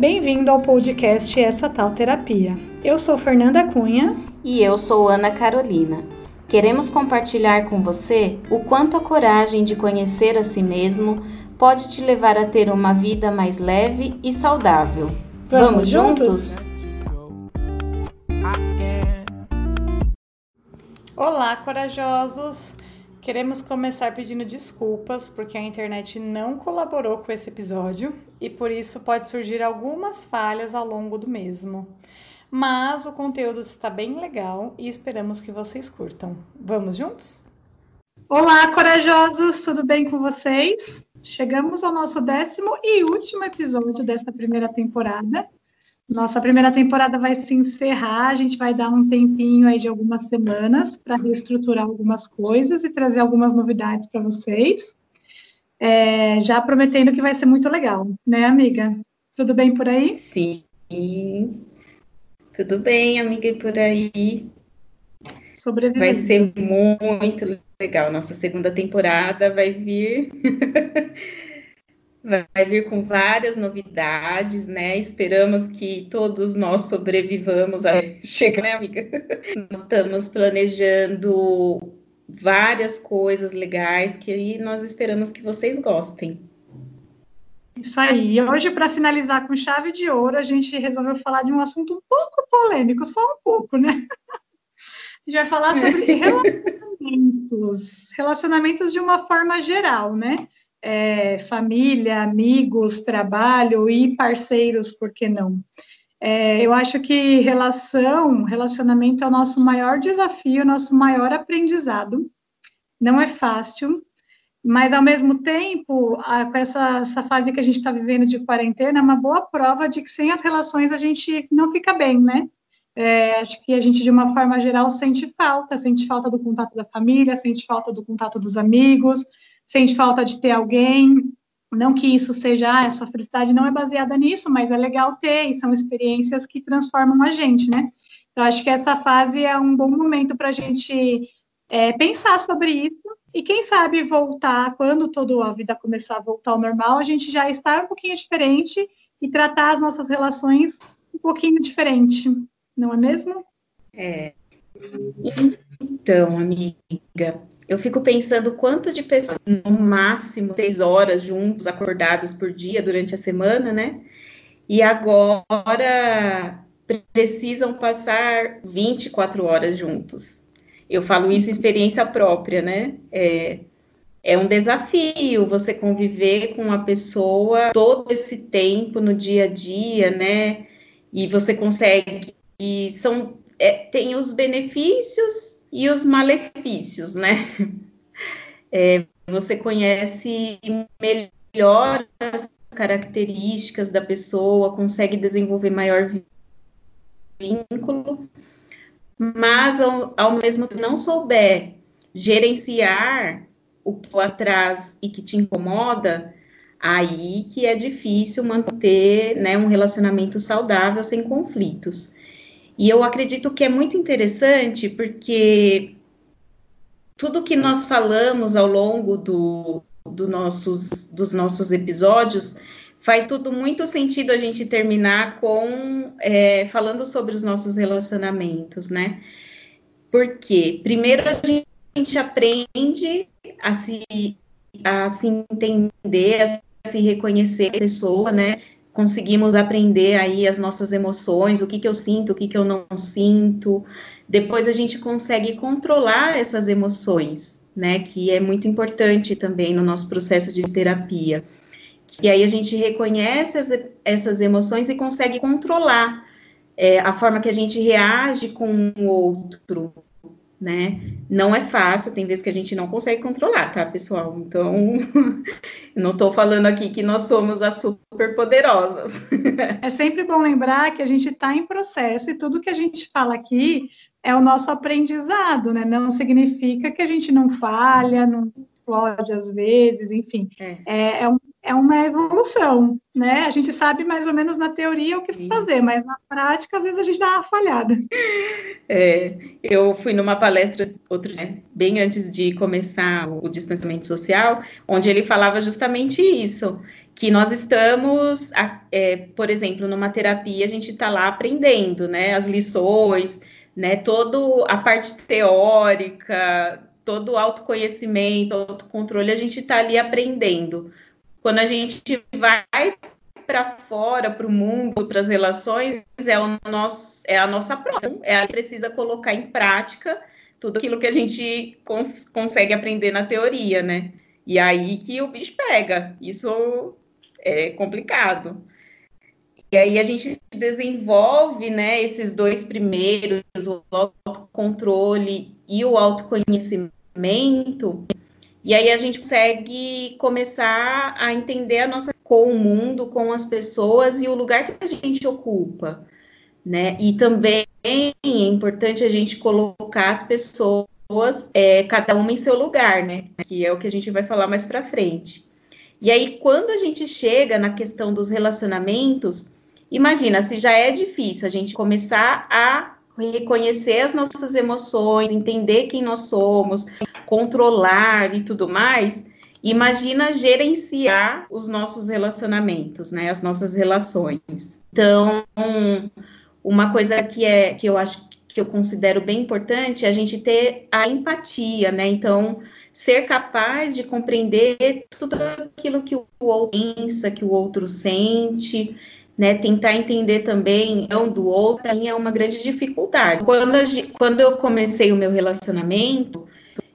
Bem-vindo ao podcast Essa Tal Terapia. Eu sou Fernanda Cunha. E eu sou Ana Carolina. Queremos compartilhar com você o quanto a coragem de conhecer a si mesmo pode te levar a ter uma vida mais leve e saudável. Vamos, Vamos juntos? Olá, corajosos! Queremos começar pedindo desculpas porque a internet não colaborou com esse episódio e por isso pode surgir algumas falhas ao longo do mesmo. Mas o conteúdo está bem legal e esperamos que vocês curtam. Vamos juntos? Olá, corajosos, tudo bem com vocês? Chegamos ao nosso décimo e último episódio dessa primeira temporada. Nossa primeira temporada vai se encerrar, a gente vai dar um tempinho aí de algumas semanas para reestruturar algumas coisas e trazer algumas novidades para vocês. É, já prometendo que vai ser muito legal, né, amiga? Tudo bem por aí? Sim, tudo bem, amiga, e por aí. Vai ser muito legal. Nossa segunda temporada vai vir vai vir com várias novidades, né? Esperamos que todos nós sobrevivamos a chegar, né, amiga? Nós estamos planejando várias coisas legais que nós esperamos que vocês gostem. Isso aí. E hoje, para finalizar com chave de ouro, a gente resolveu falar de um assunto um pouco polêmico, só um pouco, né? A gente vai falar sobre relacionamentos, relacionamentos de uma forma geral, né? É, família, amigos, trabalho e parceiros, por que não? É, eu acho que relação, relacionamento é o nosso maior desafio, nosso maior aprendizado. Não é fácil, mas ao mesmo tempo, a, com essa, essa fase que a gente está vivendo de quarentena, é uma boa prova de que sem as relações a gente não fica bem, né? É, acho que a gente, de uma forma geral, sente falta, sente falta do contato da família, sente falta do contato dos amigos, sente falta de ter alguém. Não que isso seja, ah, a sua felicidade não é baseada nisso, mas é legal ter, e são experiências que transformam a gente, né? Então, acho que essa fase é um bom momento para a gente é, pensar sobre isso e, quem sabe, voltar, quando toda a vida começar a voltar ao normal, a gente já estar um pouquinho diferente e tratar as nossas relações um pouquinho diferente, não é mesmo? É. Então, amiga, eu fico pensando quanto de pessoas, no máximo, seis horas juntos, acordados por dia durante a semana, né? E agora precisam passar 24 horas juntos. Eu falo isso em experiência própria, né? É, é um desafio você conviver com uma pessoa todo esse tempo no dia a dia, né? E você consegue. E são, é, tem os benefícios e os malefícios, né? É, você conhece melhor as características da pessoa, consegue desenvolver maior vínculo, mas ao, ao mesmo tempo não souber gerenciar o que atrás e que te incomoda, aí que é difícil manter né, um relacionamento saudável sem conflitos. E eu acredito que é muito interessante porque tudo que nós falamos ao longo do, do nossos, dos nossos episódios faz tudo muito sentido a gente terminar com é, falando sobre os nossos relacionamentos, né? Porque primeiro a gente aprende a se, a se entender, a se reconhecer a pessoa, né? Conseguimos aprender aí as nossas emoções, o que, que eu sinto, o que, que eu não sinto. Depois a gente consegue controlar essas emoções, né? Que é muito importante também no nosso processo de terapia. Que aí a gente reconhece as, essas emoções e consegue controlar é, a forma que a gente reage com o outro, né? Não é fácil, tem vezes que a gente não consegue controlar, tá, pessoal? Então, não estou falando aqui que nós somos as super poderosas. É sempre bom lembrar que a gente está em processo e tudo que a gente fala aqui é o nosso aprendizado, né? Não significa que a gente não falha, não explode às vezes, enfim. É, é, é um é uma evolução, né? A gente sabe mais ou menos na teoria o que fazer, mas na prática, às vezes, a gente dá uma falhada. É, eu fui numa palestra outro dia, bem antes de começar o distanciamento social, onde ele falava justamente isso, que nós estamos, é, por exemplo, numa terapia, a gente está lá aprendendo, né? As lições, né? Toda a parte teórica, todo o autoconhecimento, autocontrole, a gente está ali aprendendo. Quando a gente vai para fora, para o mundo, para as relações, é, o nosso, é a nossa prova. É a precisa colocar em prática tudo aquilo que a gente cons consegue aprender na teoria, né? E aí que o bicho pega. Isso é complicado. E aí a gente desenvolve, né, esses dois primeiros, o autocontrole e o autoconhecimento, e aí a gente consegue começar a entender a nossa com o mundo, com as pessoas e o lugar que a gente ocupa, né? E também é importante a gente colocar as pessoas, é, cada uma em seu lugar, né? Que é o que a gente vai falar mais para frente. E aí, quando a gente chega na questão dos relacionamentos, imagina, se já é difícil a gente começar a reconhecer as nossas emoções, entender quem nós somos, controlar e tudo mais, imagina gerenciar os nossos relacionamentos, né, as nossas relações. Então, uma coisa que é que eu acho que eu considero bem importante é a gente ter a empatia, né? Então, ser capaz de compreender tudo aquilo que o outro pensa, que o outro sente, né, tentar entender também do outro, para mim é uma grande dificuldade. Quando, quando eu comecei o meu relacionamento,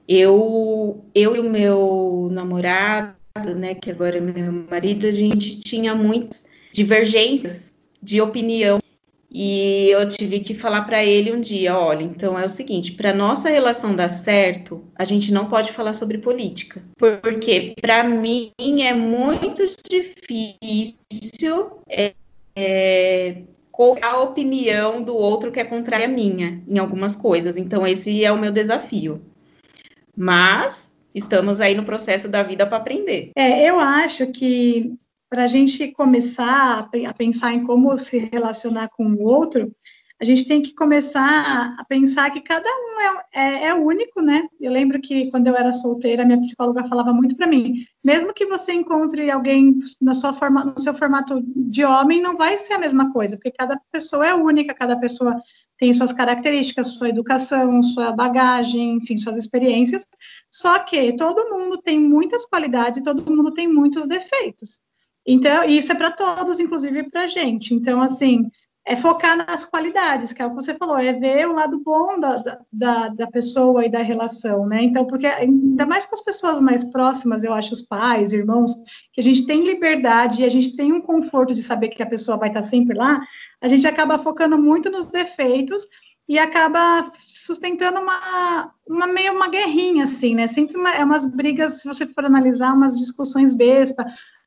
eu, eu e o meu namorado, né, que agora é meu marido, a gente tinha muitas divergências de opinião. E eu tive que falar para ele um dia, olha, então é o seguinte, para nossa relação dar certo, a gente não pode falar sobre política, porque para mim é muito difícil é, é, a opinião do outro que é contrária à minha em algumas coisas. Então, esse é o meu desafio. Mas estamos aí no processo da vida para aprender. É, eu acho que para a gente começar a pensar em como se relacionar com o outro, a gente tem que começar a pensar que cada um é, é, é, único, né? Eu lembro que quando eu era solteira, minha psicóloga falava muito para mim, mesmo que você encontre alguém na sua forma, no seu formato de homem, não vai ser a mesma coisa, porque cada pessoa é única, cada pessoa tem suas características, sua educação, sua bagagem, enfim, suas experiências. Só que todo mundo tem muitas qualidades e todo mundo tem muitos defeitos. Então, isso é para todos, inclusive para a gente. Então, assim, é focar nas qualidades, que é o que você falou, é ver o lado bom da, da, da, pessoa e da relação, né? Então, porque ainda mais com as pessoas mais próximas, eu acho, os pais, irmãos, que a gente tem liberdade e a gente tem um conforto de saber que a pessoa vai estar sempre lá, a gente acaba focando muito nos defeitos e acaba sustentando uma, uma meio uma guerrinha, assim, né? Sempre uma, é umas brigas, se você for analisar, umas discussões besta,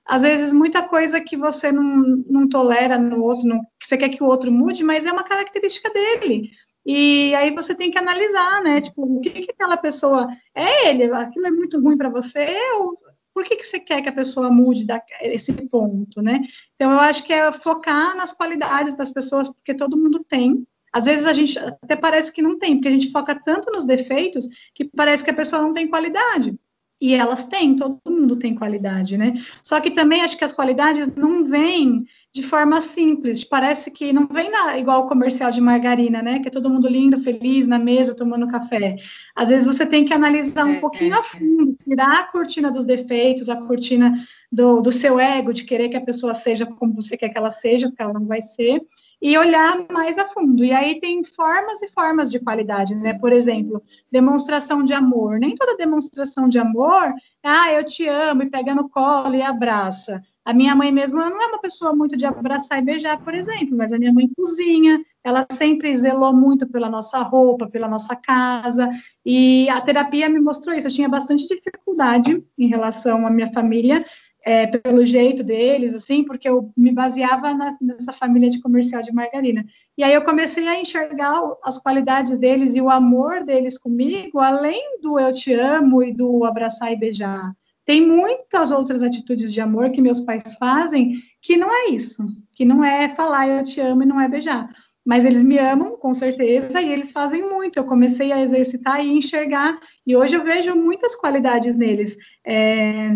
às vezes muita coisa que você não, não tolera no outro, não, que você quer que o outro mude, mas é uma característica dele. E aí você tem que analisar, né? Tipo, o que, que aquela pessoa é ele? Aquilo é muito ruim para você? Ou por que, que você quer que a pessoa mude da, esse ponto, né? Então, eu acho que é focar nas qualidades das pessoas, porque todo mundo tem. Às vezes a gente até parece que não tem, porque a gente foca tanto nos defeitos que parece que a pessoa não tem qualidade. E elas têm, todo mundo tem qualidade, né? Só que também acho que as qualidades não vêm de forma simples. Parece que não vem na, igual o comercial de margarina, né? Que é todo mundo lindo, feliz, na mesa, tomando café. Às vezes você tem que analisar um é, pouquinho é, a fundo, tirar a cortina dos defeitos, a cortina do, do seu ego, de querer que a pessoa seja como você quer que ela seja, porque ela não vai ser e olhar mais a fundo. E aí tem formas e formas de qualidade, né? Por exemplo, demonstração de amor. Nem toda demonstração de amor, ah, eu te amo, e pega no colo e abraça. A minha mãe mesmo não é uma pessoa muito de abraçar e beijar, por exemplo, mas a minha mãe cozinha, ela sempre zelou muito pela nossa roupa, pela nossa casa, e a terapia me mostrou isso. Eu tinha bastante dificuldade em relação à minha família, é, pelo jeito deles, assim, porque eu me baseava na, nessa família de comercial de margarina. E aí eu comecei a enxergar as qualidades deles e o amor deles comigo, além do eu te amo e do abraçar e beijar. Tem muitas outras atitudes de amor que meus pais fazem que não é isso, que não é falar eu te amo e não é beijar. Mas eles me amam, com certeza, e eles fazem muito. Eu comecei a exercitar e enxergar, e hoje eu vejo muitas qualidades neles. É,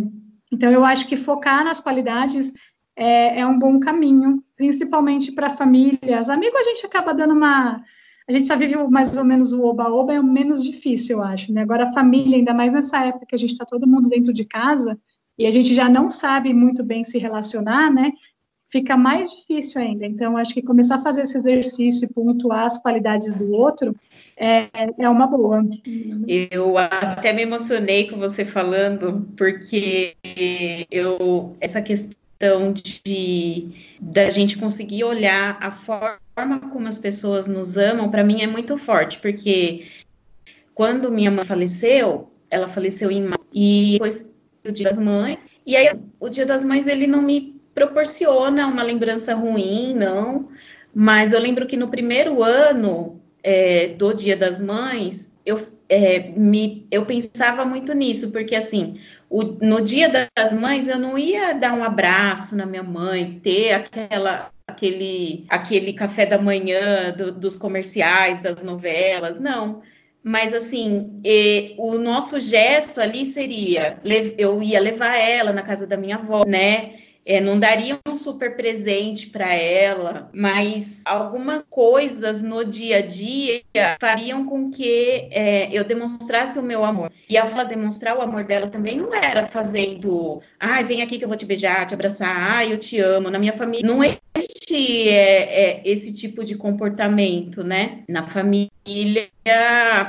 então, eu acho que focar nas qualidades é, é um bom caminho, principalmente para famílias. Amigo, a gente acaba dando uma. A gente só vive mais ou menos o oba-oba, é o menos difícil, eu acho. Né? Agora, a família, ainda mais nessa época que a gente está todo mundo dentro de casa e a gente já não sabe muito bem se relacionar, né? Fica mais difícil ainda. Então, acho que começar a fazer esse exercício e pontuar as qualidades do outro é, é uma boa. Eu até me emocionei com você falando, porque eu essa questão de da gente conseguir olhar a forma como as pessoas nos amam, para mim é muito forte, porque quando minha mãe faleceu, ela faleceu em maio, e depois o Dia das Mães, e aí o Dia das Mães ele não me proporciona uma lembrança ruim, não, mas eu lembro que no primeiro ano é, do Dia das Mães, eu, é, me, eu pensava muito nisso, porque assim, o, no dia das mães eu não ia dar um abraço na minha mãe, ter aquela aquele aquele café da manhã do, dos comerciais, das novelas, não. Mas assim, e, o nosso gesto ali seria, eu ia levar ela na casa da minha avó, né? É, não daria um super presente para ela, mas algumas coisas no dia a dia fariam com que é, eu demonstrasse o meu amor. E ela demonstrar o amor dela também não era fazendo, ai, vem aqui que eu vou te beijar, te abraçar, ai, eu te amo. Na minha família não existe é, é, esse tipo de comportamento, né? Na família,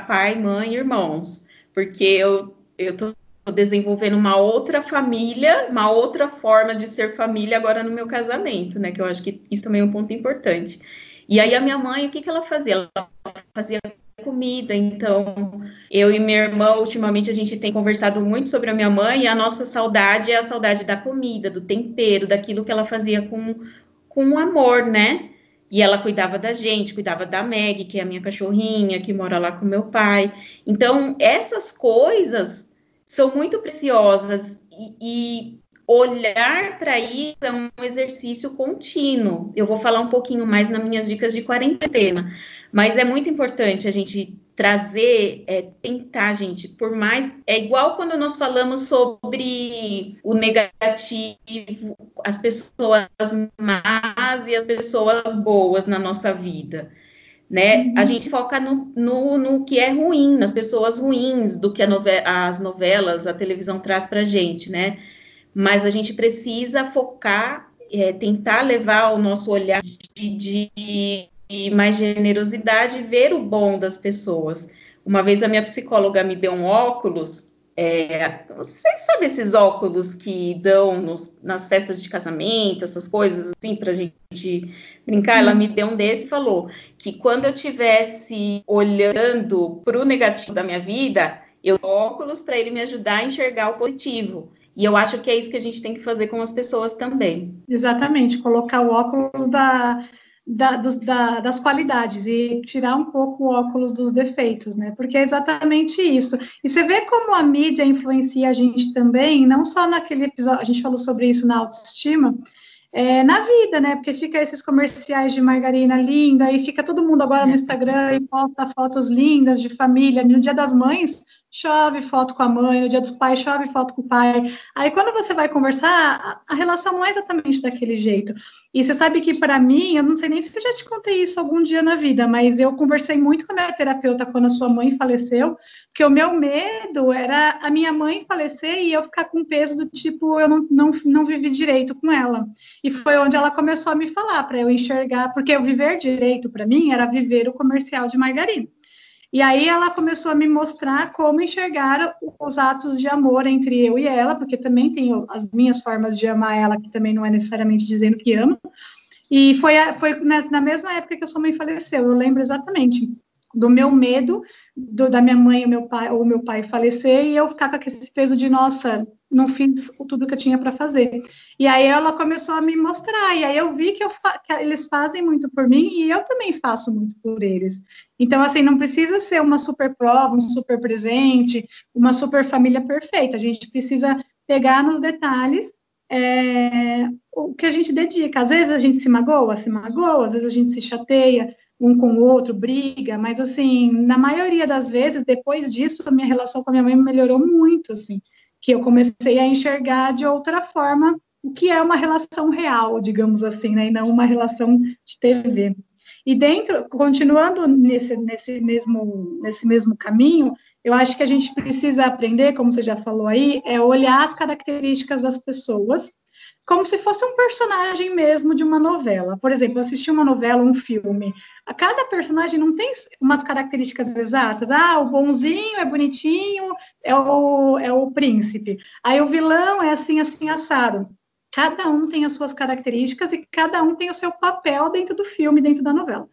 pai, mãe, irmãos. Porque eu, eu tô desenvolvendo uma outra família, uma outra forma de ser família agora no meu casamento, né? Que eu acho que isso também é um ponto importante. E aí a minha mãe, o que, que ela fazia? Ela fazia comida, então eu e minha irmã, ultimamente a gente tem conversado muito sobre a minha mãe e a nossa saudade é a saudade da comida, do tempero, daquilo que ela fazia com, com amor, né? E ela cuidava da gente, cuidava da Meg, que é a minha cachorrinha, que mora lá com meu pai. Então, essas coisas são muito preciosas e, e olhar para isso é um exercício contínuo. Eu vou falar um pouquinho mais nas minhas dicas de quarentena, mas é muito importante a gente trazer, é, tentar, gente, por mais. É igual quando nós falamos sobre o negativo, as pessoas más e as pessoas boas na nossa vida né? Uhum. A gente foca no, no, no, que é ruim, nas pessoas ruins do que nove as novelas, a televisão traz para gente, né? Mas a gente precisa focar, é, tentar levar o nosso olhar de, de, de mais generosidade, ver o bom das pessoas. Uma vez a minha psicóloga me deu um óculos é, vocês sabem esses óculos que dão nos, nas festas de casamento, essas coisas assim, para a gente brincar? Ela me deu um desse e falou que quando eu estivesse olhando para o negativo da minha vida, eu óculos para ele me ajudar a enxergar o positivo. E eu acho que é isso que a gente tem que fazer com as pessoas também. Exatamente, colocar o óculos da, da, da, das qualidades e tirar um pouco o óculos dos defeitos, né? Porque é exatamente isso. E você vê como a mídia influencia a gente também, não só naquele episódio, a gente falou sobre isso na autoestima, é, na vida, né? Porque fica esses comerciais de margarina linda e fica todo mundo agora no Instagram e posta fotos lindas de família. No Dia das Mães, chove foto com a mãe, no dia dos pais chove foto com o pai. Aí quando você vai conversar, a, relação não é exatamente daquele jeito. E você sabe que para mim, eu não sei nem se eu já te contei isso algum dia na vida, mas eu conversei muito com a minha terapeuta quando a sua mãe faleceu, porque o meu medo era a minha mãe falecer e eu ficar com peso do tipo, eu não, não, não vivi direito com ela. E foi onde ela começou a me falar para eu enxergar, porque o viver direito para mim era viver o comercial de margarina. E aí ela começou a me mostrar como enxergar os atos de amor entre eu e ela, porque também tem as minhas formas de amar ela, que também não é necessariamente dizendo que amo. E foi, foi na, mesma época que a sua mãe faleceu, eu lembro exatamente do meu medo do, da minha mãe ou meu pai ou meu pai falecer e eu ficar com esse peso de nossa não fiz tudo que eu tinha para fazer. E aí ela começou a me mostrar e aí eu vi que, eu que eles fazem muito por mim e eu também faço muito por eles. Então assim não precisa ser uma super prova um super presente uma super família perfeita. A gente precisa pegar nos detalhes é, o que a gente dedica. Às vezes a gente se magoa, se magoa, às vezes a gente se chateia um com o outro, briga, mas assim, na maioria das vezes, depois disso, a minha relação com a minha mãe melhorou muito, assim, que eu comecei a enxergar de outra forma o que é uma relação real, digamos assim, né, e não uma relação de TV. E dentro, continuando nesse, nesse, mesmo, nesse mesmo caminho, eu acho que a gente precisa aprender, como você já falou aí, é olhar as características das pessoas como se fosse um personagem mesmo de uma novela. Por exemplo, assistir uma novela, um filme. A cada personagem não tem umas características exatas. Ah, o bonzinho é bonitinho, é o, é o príncipe. Aí o vilão é assim, assim, assado. Cada um tem as suas características e cada um tem o seu papel dentro do filme, dentro da novela.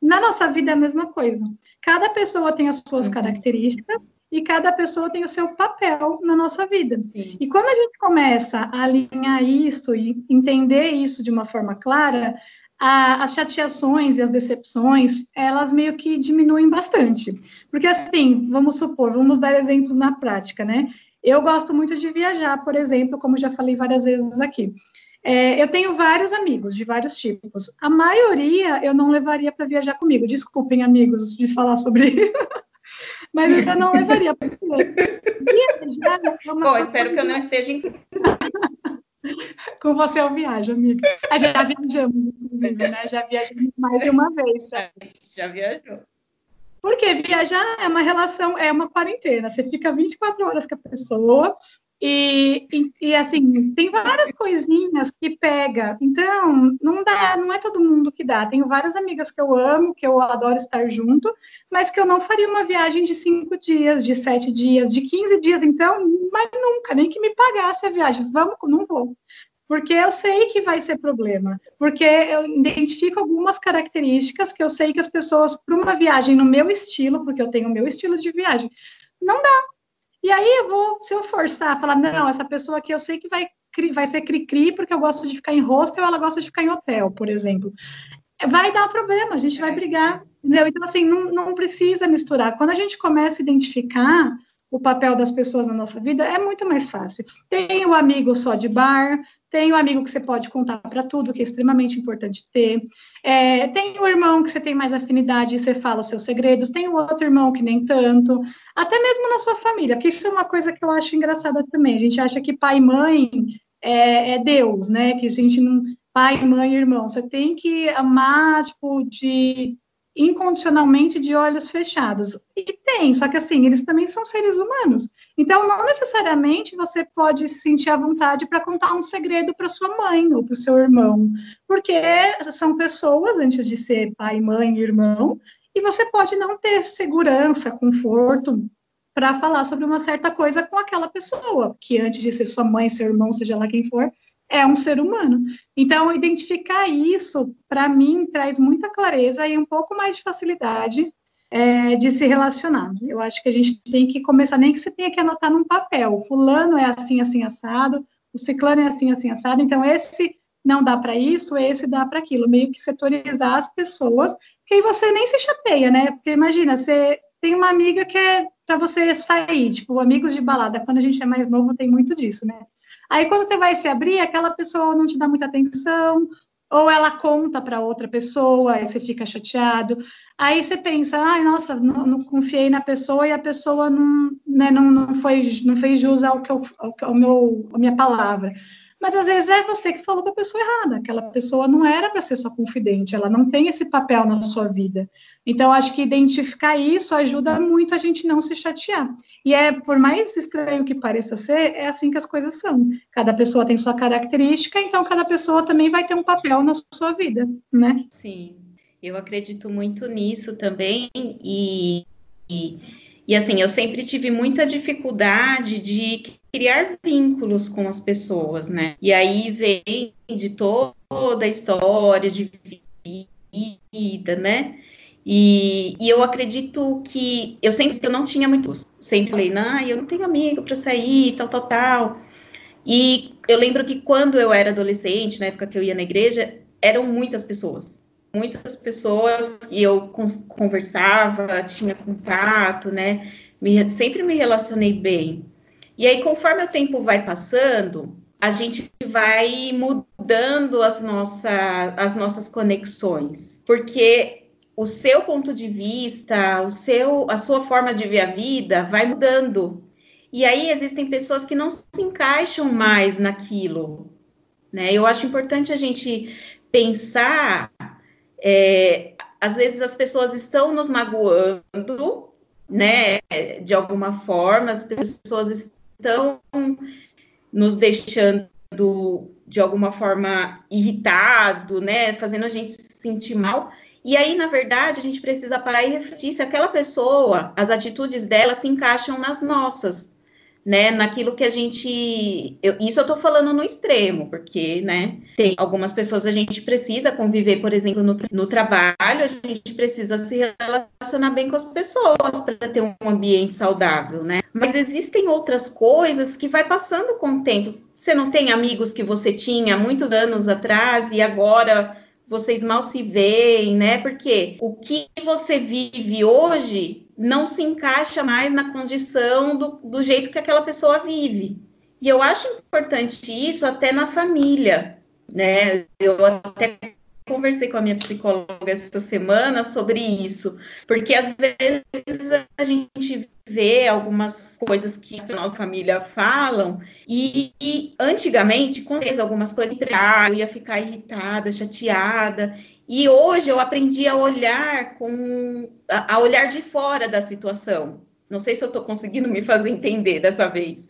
Na nossa vida é a mesma coisa. Cada pessoa tem as suas uhum. características e cada pessoa tem o seu papel na nossa vida. Sim. E quando a gente começa a alinhar isso e entender isso de uma forma clara, a, as chateações e as decepções, elas meio que diminuem bastante. Porque assim, vamos supor, vamos dar exemplo na prática, né? Eu gosto muito de viajar, por exemplo, como já falei várias vezes aqui. É, eu tenho vários amigos de vários tipos. A maioria eu não levaria para viajar comigo. Desculpem, amigos, de falar sobre isso. Mas eu não levaria para viajar. É Bom, espero que eu não esteja em. Com você eu viajo, amiga. Ah, já viajamos, né? Já viajamos mais de uma vez. Sabe? Já viajou. Porque viajar é uma relação, é uma quarentena. Você fica 24 horas com a pessoa e, e, e, assim, tem várias coisinhas que pega. Então, não dá, não é todo mundo que dá. Tenho várias amigas que eu amo, que eu adoro estar junto, mas que eu não faria uma viagem de cinco dias, de sete dias, de 15 dias, então, mas nunca, nem que me pagasse a viagem. Vamos, não vou porque eu sei que vai ser problema, porque eu identifico algumas características que eu sei que as pessoas, para uma viagem no meu estilo, porque eu tenho o meu estilo de viagem, não dá. E aí eu vou, se eu forçar, falar, não, essa pessoa aqui eu sei que vai, vai ser cri-cri, porque eu gosto de ficar em hostel, ela gosta de ficar em hotel, por exemplo. Vai dar problema, a gente vai brigar, entendeu? Então, assim, não, não precisa misturar. Quando a gente começa a identificar o papel das pessoas na nossa vida, é muito mais fácil. Tem o amigo só de bar, tem o amigo que você pode contar para tudo, que é extremamente importante ter. É, tem o irmão que você tem mais afinidade e você fala os seus segredos. Tem o outro irmão que nem tanto. Até mesmo na sua família, porque isso é uma coisa que eu acho engraçada também. A gente acha que pai e mãe é, é Deus, né? Que a gente não. Pai, mãe irmão. Você tem que amar, tipo, de incondicionalmente de olhos fechados. E tem, só que assim, eles também são seres humanos. Então, não necessariamente você pode se sentir à vontade para contar um segredo para sua mãe ou para o seu irmão, porque são pessoas antes de ser pai, mãe irmão, e você pode não ter segurança, conforto para falar sobre uma certa coisa com aquela pessoa, que antes de ser sua mãe, seu irmão, seja lá quem for, é um ser humano. Então, identificar isso, para mim, traz muita clareza e um pouco mais de facilidade é, de se relacionar. Eu acho que a gente tem que começar, nem que você tenha que anotar num papel. Fulano é assim, assim, assado, o ciclano é assim, assim, assado. Então, esse não dá para isso, esse dá para aquilo. Meio que setorizar as pessoas, que aí você nem se chateia, né? Porque imagina, você tem uma amiga que é para você sair, tipo, amigos de balada. Quando a gente é mais novo, tem muito disso, né? Aí, quando você vai se abrir, aquela pessoa não te dá muita atenção, ou ela conta para outra pessoa, aí você fica chateado. Aí você pensa, ai, nossa, não, não, confiei na pessoa e a pessoa não, né, não, não, foi, não fez jus ao que eu, ao, ao meu, à minha palavra. Mas às vezes é você que falou para a pessoa errada. Aquela pessoa não era para ser sua confidente, ela não tem esse papel na sua vida. Então, acho que identificar isso ajuda muito a gente não se chatear. E é, por mais estranho que pareça ser, é assim que as coisas são. Cada pessoa tem sua característica, então cada pessoa também vai ter um papel na sua vida, né? Sim, eu acredito muito nisso também. E, e, e assim, eu sempre tive muita dificuldade de criar vínculos com as pessoas, né? E aí vem de toda a história de vida, né? E, e eu acredito que eu sempre eu não tinha muito, sempre falei, não, eu não tenho amigo para sair, tal, tal, tal. E eu lembro que quando eu era adolescente, na época que eu ia na igreja, eram muitas pessoas, muitas pessoas e eu conversava, tinha contato, né? Me, sempre me relacionei bem. E aí, conforme o tempo vai passando, a gente vai mudando as, nossa, as nossas conexões, porque o seu ponto de vista, o seu, a sua forma de ver a vida vai mudando. E aí existem pessoas que não se encaixam mais naquilo. Né? Eu acho importante a gente pensar. É, às vezes as pessoas estão nos magoando, né? De alguma forma, as pessoas estão nos deixando de alguma forma irritado, né? Fazendo a gente se sentir mal. E aí, na verdade, a gente precisa parar e refletir se aquela pessoa, as atitudes dela se encaixam nas nossas né, naquilo que a gente. Eu, isso eu estou falando no extremo, porque, né, tem algumas pessoas a gente precisa conviver, por exemplo, no, no trabalho, a gente precisa se relacionar bem com as pessoas para ter um ambiente saudável, né? Mas existem outras coisas que vai passando com o tempo. Você não tem amigos que você tinha muitos anos atrás e agora vocês mal se veem, né? Porque o que você vive hoje não se encaixa mais na condição do, do jeito que aquela pessoa vive. E eu acho importante isso até na família, né? Eu até conversei com a minha psicóloga esta semana sobre isso, porque às vezes a gente vê algumas coisas que a nossa família falam e, e antigamente, quando fez algumas coisas, eu ia ficar irritada, chateada, e hoje eu aprendi a olhar com a, olhar de fora da situação. Não sei se eu estou conseguindo me fazer entender dessa vez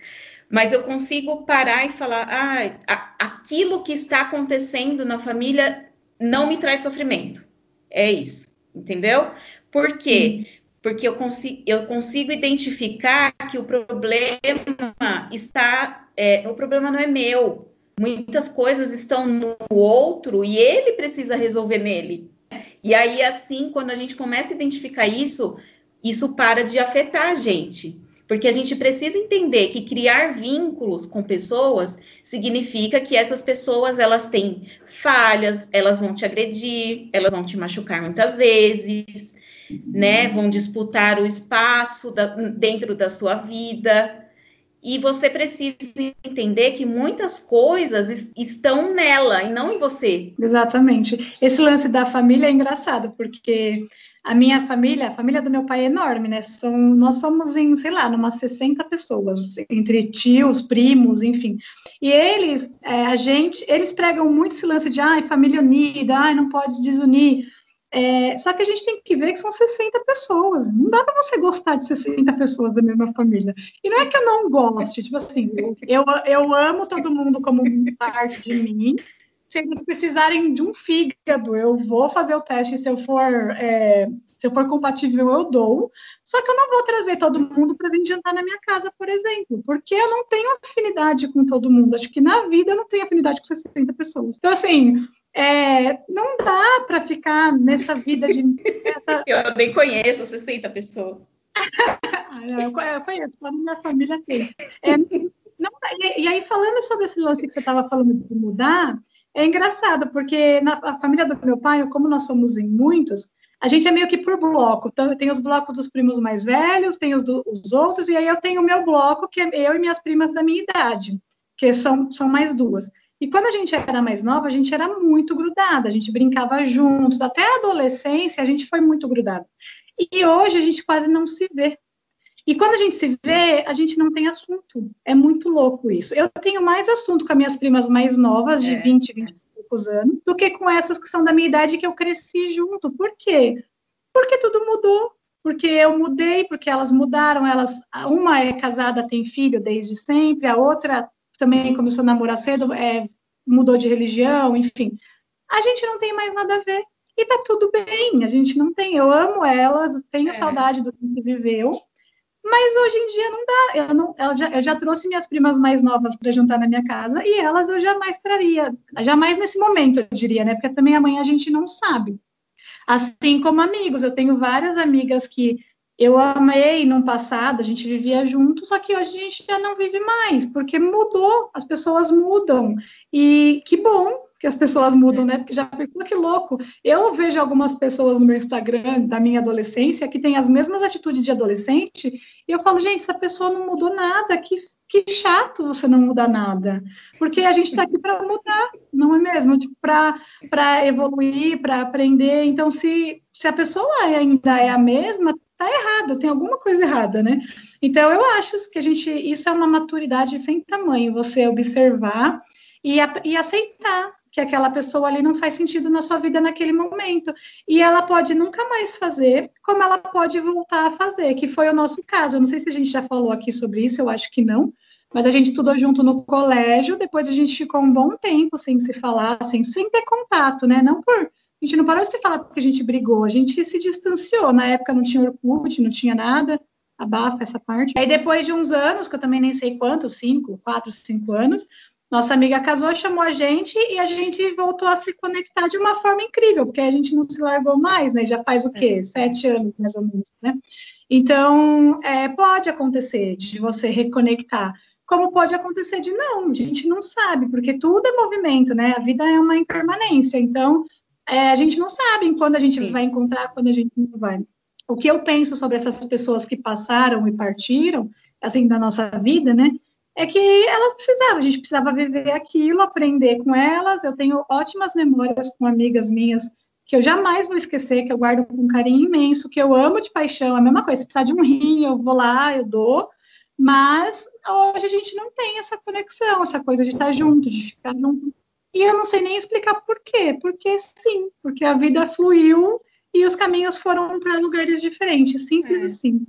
mas eu consigo parar e falar: ah, aquilo que está acontecendo na família não me traz sofrimento. É isso, entendeu? Por quê? Porque eu consigo, eu consigo identificar que o problema está. É, o problema não é meu. Muitas coisas estão no outro e ele precisa resolver nele. E aí, assim, quando a gente começa a identificar isso, isso para de afetar a gente. Porque a gente precisa entender que criar vínculos com pessoas significa que essas pessoas elas têm falhas, elas vão te agredir, elas vão te machucar muitas vezes, né? Vão disputar o espaço da, dentro da sua vida. E você precisa entender que muitas coisas estão nela e não em você. Exatamente. Esse lance da família é engraçado, porque a minha família, a família do meu pai é enorme, né? São, nós somos em, sei lá, umas 60 pessoas, entre tios, primos, enfim. E eles, é, a gente, eles pregam muito esse lance de, ai, família unida, ai, não pode desunir. É, só que a gente tem que ver que são 60 pessoas. Não dá para você gostar de 60 pessoas da mesma família. E não é que eu não goste, tipo assim, eu, eu amo todo mundo como parte de mim, se eles precisarem de um fígado, eu vou fazer o teste, se eu for, é, se eu for compatível, eu dou. Só que eu não vou trazer todo mundo para vir jantar na minha casa, por exemplo, porque eu não tenho afinidade com todo mundo. Acho que na vida eu não tenho afinidade com 60 pessoas. Então, assim, é, não dá para ficar nessa vida de. eu nem conheço 60 pessoas. eu conheço, toda minha família tem. É, não, e, e aí, falando sobre esse lance que você estava falando de mudar, é engraçado, porque na família do meu pai, como nós somos em muitos, a gente é meio que por bloco. Então, tem os blocos dos primos mais velhos, tem os dos outros, e aí eu tenho o meu bloco, que é eu e minhas primas da minha idade, que são, são mais duas. E quando a gente era mais nova, a gente era muito grudada, a gente brincava juntos, até a adolescência a gente foi muito grudada. E hoje a gente quase não se vê. E quando a gente se vê, a gente não tem assunto. É muito louco isso. Eu tenho mais assunto com as minhas primas mais novas, de é. 20, 20 e poucos anos, do que com essas que são da minha idade que eu cresci junto. Por quê? Porque tudo mudou. Porque eu mudei, porque elas mudaram. Elas, uma é casada, tem filho desde sempre, a outra também começou a namorar cedo, é, mudou de religião, enfim. A gente não tem mais nada a ver. E tá tudo bem, a gente não tem. Eu amo elas, tenho é. saudade do que viveu, mas hoje em dia não dá. Eu, não, eu, já, eu já trouxe minhas primas mais novas para jantar na minha casa e elas eu jamais traria. Jamais nesse momento, eu diria, né? Porque também amanhã a gente não sabe. Assim como amigos, eu tenho várias amigas que eu amei no passado, a gente vivia junto, só que hoje a gente já não vive mais, porque mudou, as pessoas mudam. E que bom, que as pessoas mudam, né? Porque já pensou que louco. Eu vejo algumas pessoas no meu Instagram da minha adolescência que têm as mesmas atitudes de adolescente, e eu falo, gente, essa pessoa não mudou nada, que, que chato você não mudar nada, porque a gente está aqui para mudar, não é mesmo? Tipo, para evoluir, para aprender. Então, se, se a pessoa ainda é a mesma, tá errado, tem alguma coisa errada, né? Então, eu acho que a gente, isso é uma maturidade sem tamanho, você observar e, e aceitar que aquela pessoa ali não faz sentido na sua vida naquele momento. E ela pode nunca mais fazer, como ela pode voltar a fazer, que foi o nosso caso. Eu não sei se a gente já falou aqui sobre isso, eu acho que não. Mas a gente estudou junto no colégio, depois a gente ficou um bom tempo sem se falar, sem, sem ter contato, né? Não por. A gente não parou de se falar porque a gente brigou, a gente se distanciou. Na época não tinha Orkut, não tinha nada, abafa essa parte. Aí depois de uns anos, que eu também nem sei quantos, cinco, quatro, cinco anos, nossa amiga casou, chamou a gente e a gente voltou a se conectar de uma forma incrível, porque a gente não se largou mais, né? Já faz o quê? É. Sete anos, mais ou menos, né? Então, é, pode acontecer de você reconectar, como pode acontecer de não, a gente não sabe, porque tudo é movimento, né? A vida é uma impermanência, então é, a gente não sabe quando a gente Sim. vai encontrar, quando a gente não vai. O que eu penso sobre essas pessoas que passaram e partiram, assim, da nossa vida, né? é que elas precisavam, a gente precisava viver aquilo, aprender com elas. Eu tenho ótimas memórias com amigas minhas que eu jamais vou esquecer, que eu guardo com um carinho imenso, que eu amo de paixão, é a mesma coisa, se precisar de um rim, eu vou lá, eu dou, mas hoje a gente não tem essa conexão, essa coisa de estar junto, de ficar junto. E eu não sei nem explicar por quê, porque sim, porque a vida fluiu e os caminhos foram para lugares diferentes, simples é. assim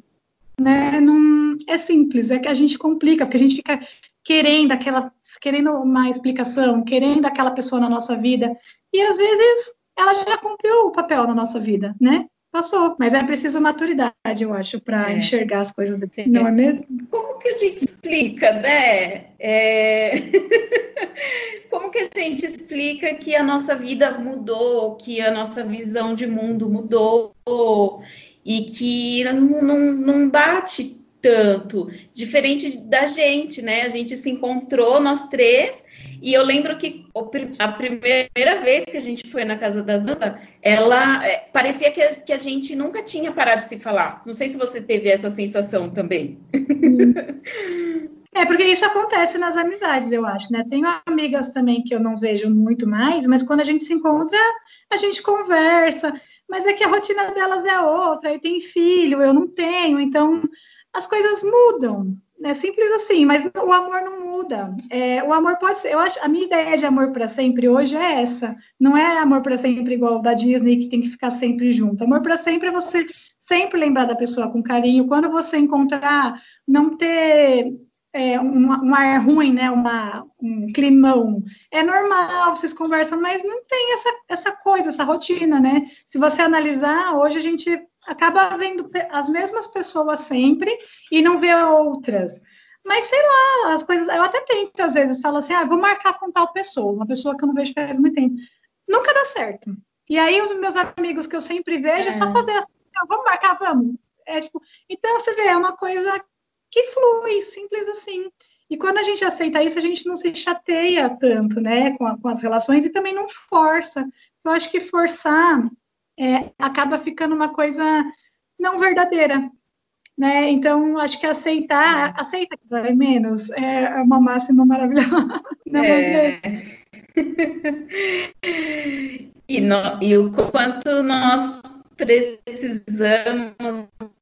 né? Não é simples, é que a gente complica, porque a gente fica querendo aquela, querendo uma explicação, querendo aquela pessoa na nossa vida, e às vezes ela já cumpriu o papel na nossa vida, né? Passou, mas é preciso maturidade, eu acho, para é. enxergar as coisas, Sim. não é mesmo? Como que a gente explica, né? É... Como que a gente explica que a nossa vida mudou, que a nossa visão de mundo mudou e que não, não, não bate tanto, diferente da gente, né? A gente se encontrou, nós três, e eu lembro que a primeira vez que a gente foi na casa da Zanta, ela é, parecia que a, que a gente nunca tinha parado de se falar. Não sei se você teve essa sensação também. É, porque isso acontece nas amizades, eu acho, né? Tenho amigas também que eu não vejo muito mais, mas quando a gente se encontra, a gente conversa mas é que a rotina delas é outra, aí tem filho, eu não tenho, então as coisas mudam, é simples assim, mas o amor não muda. É, o amor pode ser, eu acho, a minha ideia de amor para sempre hoje é essa. Não é amor para sempre igual da Disney que tem que ficar sempre junto. Amor para sempre é você sempre lembrar da pessoa com carinho. Quando você encontrar, não ter é, um, um, ar ruim, né? Uma, um climão. É normal, vocês conversam, mas não tem essa, essa coisa, essa rotina, né? Se você analisar, hoje a gente acaba vendo as mesmas pessoas sempre e não vê outras. Mas sei lá, as coisas. Eu até tento, às vezes, falo assim: ah, vou marcar com tal pessoa, uma pessoa que eu não vejo faz muito tempo. Nunca dá certo. E aí, os meus amigos que eu sempre vejo, é, é só fazer assim: vamos marcar, vamos. É tipo, então você vê, é uma coisa que flui, simples assim. E quando a gente aceita isso, a gente não se chateia tanto, né, com, a, com as relações e também não força. Eu acho que forçar é, acaba ficando uma coisa não verdadeira, né? Então, acho que aceitar, aceita que vai menos, é uma máxima maravilhosa. Não é. e, no, e o quanto nós precisamos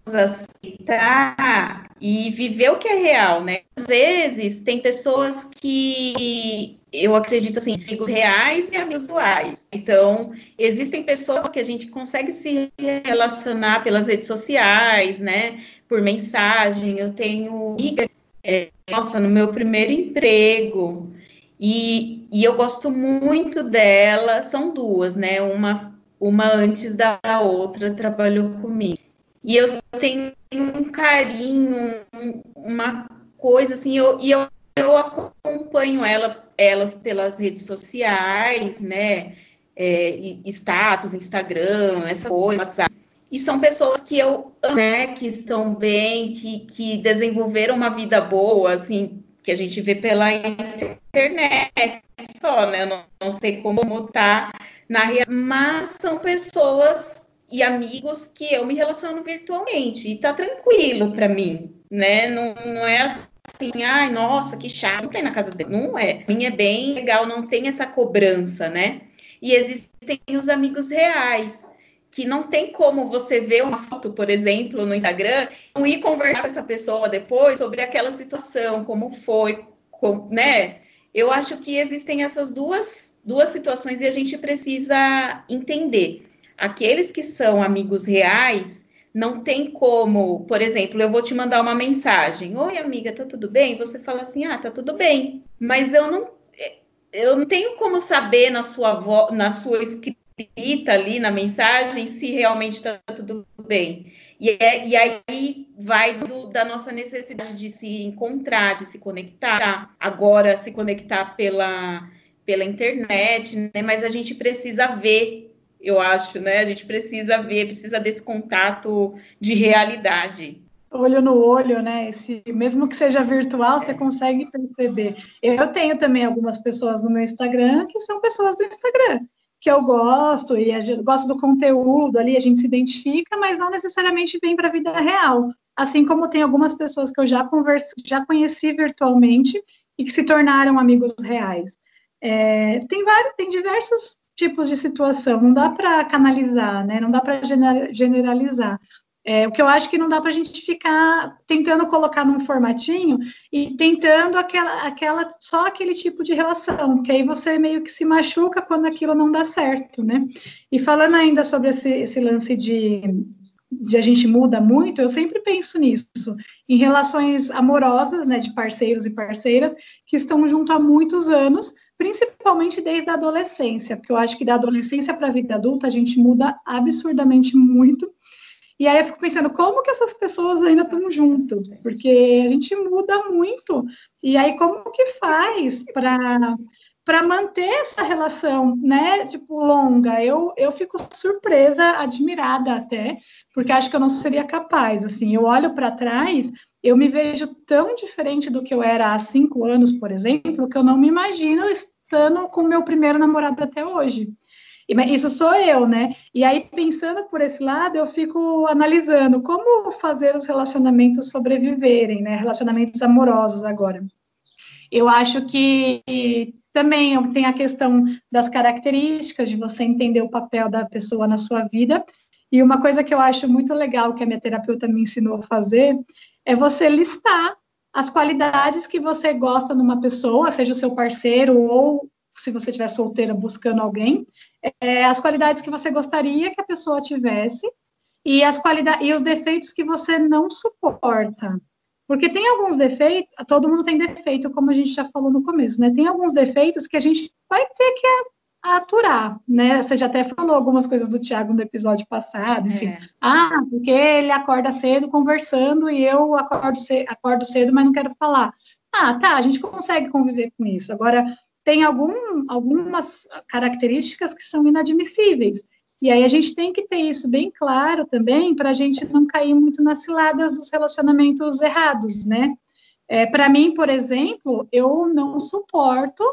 aceitar e viver o que é real, né? Às vezes tem pessoas que eu acredito assim, amigos reais e amigos duais. Então, existem pessoas que a gente consegue se relacionar pelas redes sociais, né? Por mensagem. Eu tenho amiga, é, nossa, no meu primeiro emprego, e, e eu gosto muito dela, são duas, né? Uma uma antes da outra trabalhou comigo. E eu tenho um carinho, uma coisa assim, eu, e eu, eu acompanho ela, elas pelas redes sociais, né? É, status, Instagram, essa coisa, WhatsApp. E são pessoas que eu amo, né, que estão bem, que, que desenvolveram uma vida boa, assim, que a gente vê pela internet só, né? Eu não, não sei como tá na real, mas são pessoas e amigos que eu me relaciono virtualmente e tá tranquilo para mim, né? Não, não é assim, ai, nossa, que chato, não na casa dele. Não é. Minha é bem legal, não tem essa cobrança, né? E existem os amigos reais, que não tem como você ver uma foto, por exemplo, no Instagram, e ir conversar com essa pessoa depois sobre aquela situação, como foi, né? Eu acho que existem essas duas, duas situações e a gente precisa entender. Aqueles que são amigos reais, não tem como, por exemplo, eu vou te mandar uma mensagem: Oi, amiga, tá tudo bem? Você fala assim: Ah, tá tudo bem. Mas eu não, eu não tenho como saber na sua, na sua escrita ali, na mensagem, se realmente está tudo bem. E, é, e aí vai do, da nossa necessidade de se encontrar, de se conectar. Agora, se conectar pela, pela internet, né? Mas a gente precisa ver, eu acho, né? A gente precisa ver, precisa desse contato de realidade olho no olho, né? Esse, mesmo que seja virtual, você consegue perceber. Eu tenho também algumas pessoas no meu Instagram que são pessoas do Instagram, que eu gosto e a gente gosto do conteúdo ali, a gente se identifica, mas não necessariamente vem para a vida real. Assim como tem algumas pessoas que eu já converse, já conheci virtualmente e que se tornaram amigos reais. É, tem vários, tem diversos tipos de situação, não dá para canalizar, né? Não dá para generalizar. É, o que eu acho que não dá para a gente ficar tentando colocar num formatinho e tentando aquela, aquela, só aquele tipo de relação, porque aí você meio que se machuca quando aquilo não dá certo, né? E falando ainda sobre esse, esse lance de, de a gente muda muito, eu sempre penso nisso, em relações amorosas, né, de parceiros e parceiras que estão junto há muitos anos, principalmente desde a adolescência, porque eu acho que da adolescência para a vida adulta a gente muda absurdamente muito. E aí eu fico pensando, como que essas pessoas ainda estão juntas? Porque a gente muda muito. E aí, como que faz para para manter essa relação, né, tipo, longa. Eu, eu fico surpresa, admirada até, porque acho que eu não seria capaz, assim, eu olho para trás, eu me vejo tão diferente do que eu era há cinco anos, por exemplo, que eu não me imagino estando com meu primeiro namorado até hoje. Isso sou eu, né? E aí, pensando por esse lado, eu fico analisando como fazer os relacionamentos sobreviverem, né? Relacionamentos amorosos agora. Eu acho que também tem a questão das características, de você entender o papel da pessoa na sua vida. E uma coisa que eu acho muito legal que a minha terapeuta me ensinou a fazer é você listar as qualidades que você gosta numa pessoa, seja o seu parceiro ou se você estiver solteira buscando alguém, é, as qualidades que você gostaria que a pessoa tivesse e as qualidades e os defeitos que você não suporta. Porque tem alguns defeitos, todo mundo tem defeito, como a gente já falou no começo, né? Tem alguns defeitos que a gente vai ter que aturar, né? Você já até falou algumas coisas do Tiago no episódio passado, enfim. É. Ah, porque ele acorda cedo conversando e eu acordo, cedo, acordo cedo, mas não quero falar. Ah, tá, a gente consegue conviver com isso. Agora, tem algum, algumas características que são inadmissíveis. E aí a gente tem que ter isso bem claro também, para a gente não cair muito nas ciladas dos relacionamentos errados, né? É, para mim, por exemplo, eu não suporto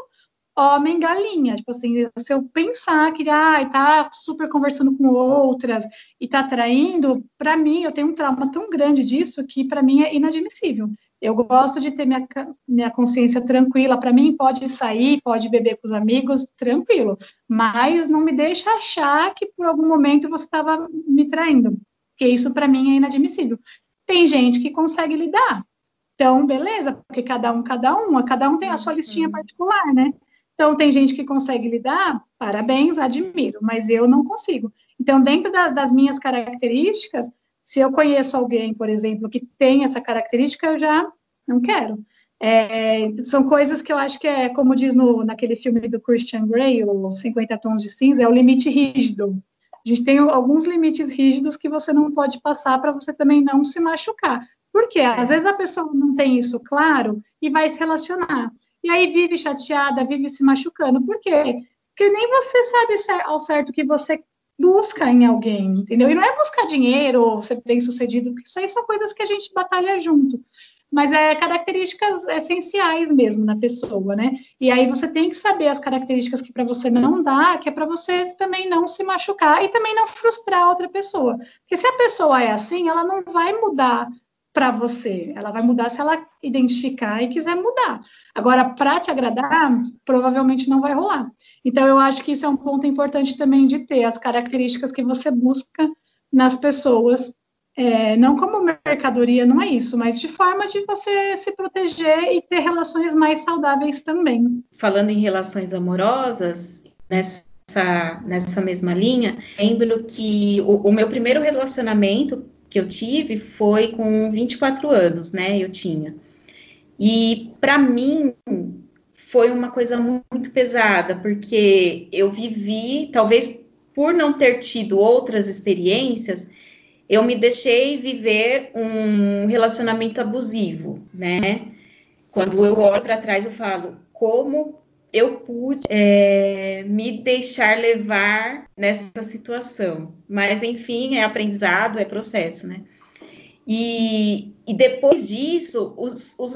homem galinha. Tipo assim, se eu pensar que ah, tá super conversando com outras e tá traindo, para mim eu tenho um trauma tão grande disso que para mim é inadmissível. Eu gosto de ter minha, minha consciência tranquila. Para mim, pode sair, pode beber com os amigos, tranquilo. Mas não me deixa achar que por algum momento você estava me traindo. Porque isso, para mim, é inadmissível. Tem gente que consegue lidar. Então, beleza, porque cada um, cada um, cada um tem a sua listinha uhum. particular, né? Então, tem gente que consegue lidar, parabéns, admiro, mas eu não consigo. Então, dentro da, das minhas características, se eu conheço alguém, por exemplo, que tem essa característica, eu já não quero. É, são coisas que eu acho que é, como diz no, naquele filme do Christian Grey, o 50 Tons de Cinza, é o limite rígido. A gente tem alguns limites rígidos que você não pode passar para você também não se machucar. Por quê? Às vezes a pessoa não tem isso claro e vai se relacionar. E aí vive chateada, vive se machucando. Por quê? Porque nem você sabe ao certo o que você busca em alguém, entendeu? E não é buscar dinheiro ou ser bem sucedido, porque isso aí são coisas que a gente batalha junto. Mas é características essenciais mesmo na pessoa, né? E aí você tem que saber as características que para você não dá, que é para você também não se machucar e também não frustrar outra pessoa. Porque se a pessoa é assim, ela não vai mudar para você. Ela vai mudar se ela identificar e quiser mudar. Agora, para te agradar, provavelmente não vai rolar. Então, eu acho que isso é um ponto importante também de ter as características que você busca nas pessoas. É, não como mercadoria, não é isso, mas de forma de você se proteger e ter relações mais saudáveis também. Falando em relações amorosas, nessa nessa mesma linha, lembro que o, o meu primeiro relacionamento que eu tive foi com 24 anos, né? Eu tinha. E para mim foi uma coisa muito pesada, porque eu vivi, talvez por não ter tido outras experiências, eu me deixei viver um relacionamento abusivo, né? Quando eu olho para trás, eu falo, como eu pude é, me deixar levar nessa situação. Mas, enfim, é aprendizado, é processo, né? E, e depois disso, os, os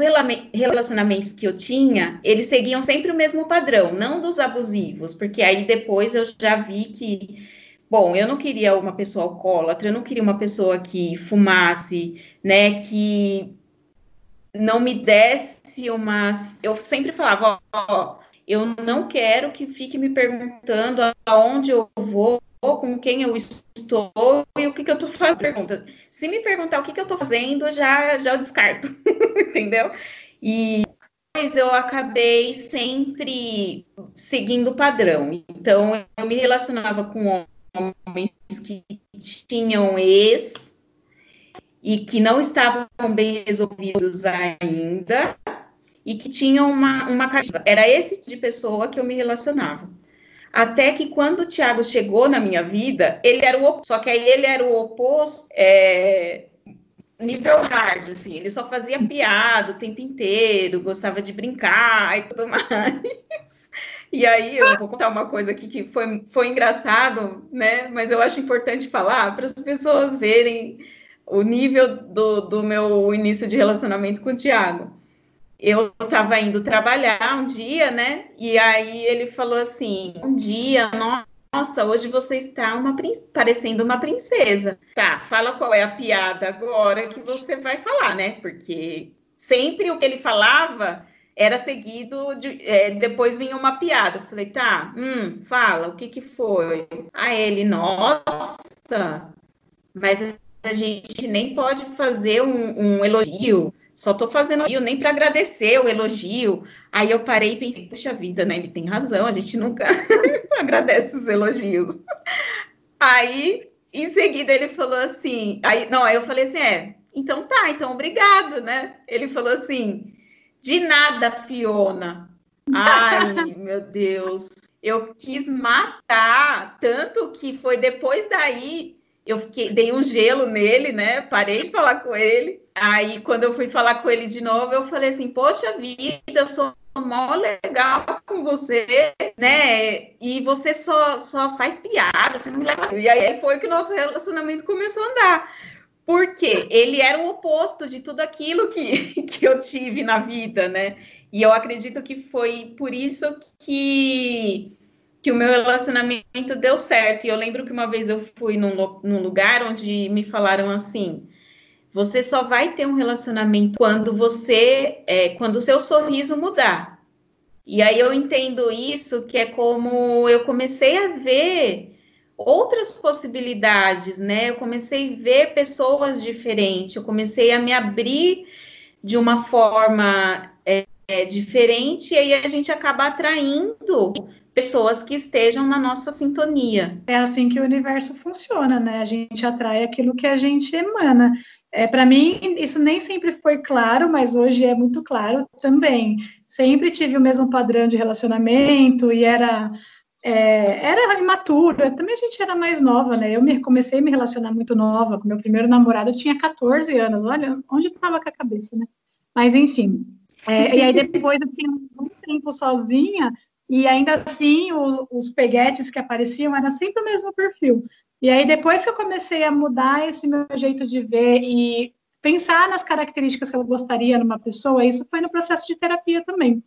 relacionamentos que eu tinha, eles seguiam sempre o mesmo padrão, não dos abusivos, porque aí depois eu já vi que, bom, eu não queria uma pessoa alcoólatra, eu não queria uma pessoa que fumasse, né, que não me desse uma. Eu sempre falava, ó, eu não quero que fique me perguntando aonde eu vou, com quem eu estou e o que, que eu estou fazendo. Pergunta. Se me perguntar o que, que eu estou fazendo, já, já eu descarto, entendeu? E mas eu acabei sempre seguindo o padrão. Então, eu me relacionava com homens que tinham ex e que não estavam bem resolvidos ainda e que tinham uma, uma Era esse tipo de pessoa que eu me relacionava. Até que quando o Tiago chegou na minha vida, ele era o só que aí ele era o oposto, é, nível hard, assim, ele só fazia piada o tempo inteiro, gostava de brincar e tudo mais. E aí eu vou contar uma coisa aqui que foi, foi engraçado, né? Mas eu acho importante falar para as pessoas verem o nível do, do meu início de relacionamento com o Tiago eu estava indo trabalhar um dia, né? E aí ele falou assim: um dia, nossa, hoje você está uma parecendo uma princesa. Tá, fala qual é a piada agora que você vai falar, né? Porque sempre o que ele falava era seguido de, é, depois vinha uma piada. Eu falei, tá, hum, fala, o que que foi? Aí ele, nossa, mas a gente nem pode fazer um, um elogio só tô fazendo elogio nem para agradecer o elogio. Aí eu parei e pensei, puxa vida, né? Ele tem razão, a gente nunca agradece os elogios. Aí, em seguida, ele falou assim, aí, não, aí eu falei assim, é, então tá, então obrigado, né? Ele falou assim, de nada, Fiona. Ai, meu Deus, eu quis matar, tanto que foi depois daí eu fiquei, dei um gelo nele, né? Parei de falar com ele. Aí, quando eu fui falar com ele de novo, eu falei assim: Poxa vida, eu sou mó legal com você, né? E você só, só faz piada, você não me leva. E aí foi que o nosso relacionamento começou a andar. Porque ele era o oposto de tudo aquilo que, que eu tive na vida, né? E eu acredito que foi por isso que, que o meu relacionamento deu certo. E eu lembro que uma vez eu fui num, num lugar onde me falaram assim você só vai ter um relacionamento quando você, é, quando o seu sorriso mudar. E aí eu entendo isso que é como eu comecei a ver outras possibilidades, né? Eu comecei a ver pessoas diferentes, eu comecei a me abrir de uma forma é, é, diferente, e aí a gente acaba atraindo pessoas que estejam na nossa sintonia. É assim que o universo funciona, né? A gente atrai aquilo que a gente emana. É, para mim, isso nem sempre foi claro, mas hoje é muito claro também. Sempre tive o mesmo padrão de relacionamento e era é, era imatura, também a gente era mais nova, né? Eu me, comecei a me relacionar muito nova, com meu primeiro namorado eu tinha 14 anos, olha onde estava com a cabeça, né? Mas enfim, é, e aí depois eu fiquei um tempo sozinha, e ainda assim os, os peguetes que apareciam era sempre o mesmo perfil. E aí, depois que eu comecei a mudar esse meu jeito de ver e pensar nas características que eu gostaria numa pessoa, isso foi no processo de terapia também.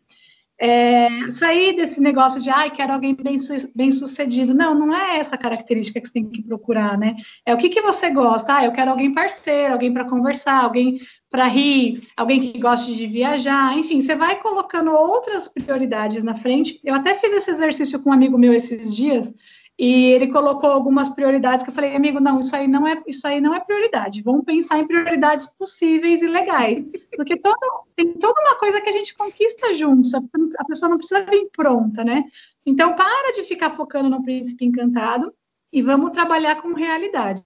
É, sair desse negócio de, ai, ah, quero alguém bem, bem sucedido. Não, não é essa característica que você tem que procurar, né? É o que, que você gosta. Ah, eu quero alguém parceiro, alguém para conversar, alguém para rir, alguém que goste de viajar. Enfim, você vai colocando outras prioridades na frente. Eu até fiz esse exercício com um amigo meu esses dias. E ele colocou algumas prioridades que eu falei, amigo, não, isso aí não é, isso aí não é prioridade. Vamos pensar em prioridades possíveis e legais, porque todo, tem toda uma coisa que a gente conquista juntos. A pessoa não precisa vir pronta, né? Então, para de ficar focando no príncipe encantado e vamos trabalhar com realidade,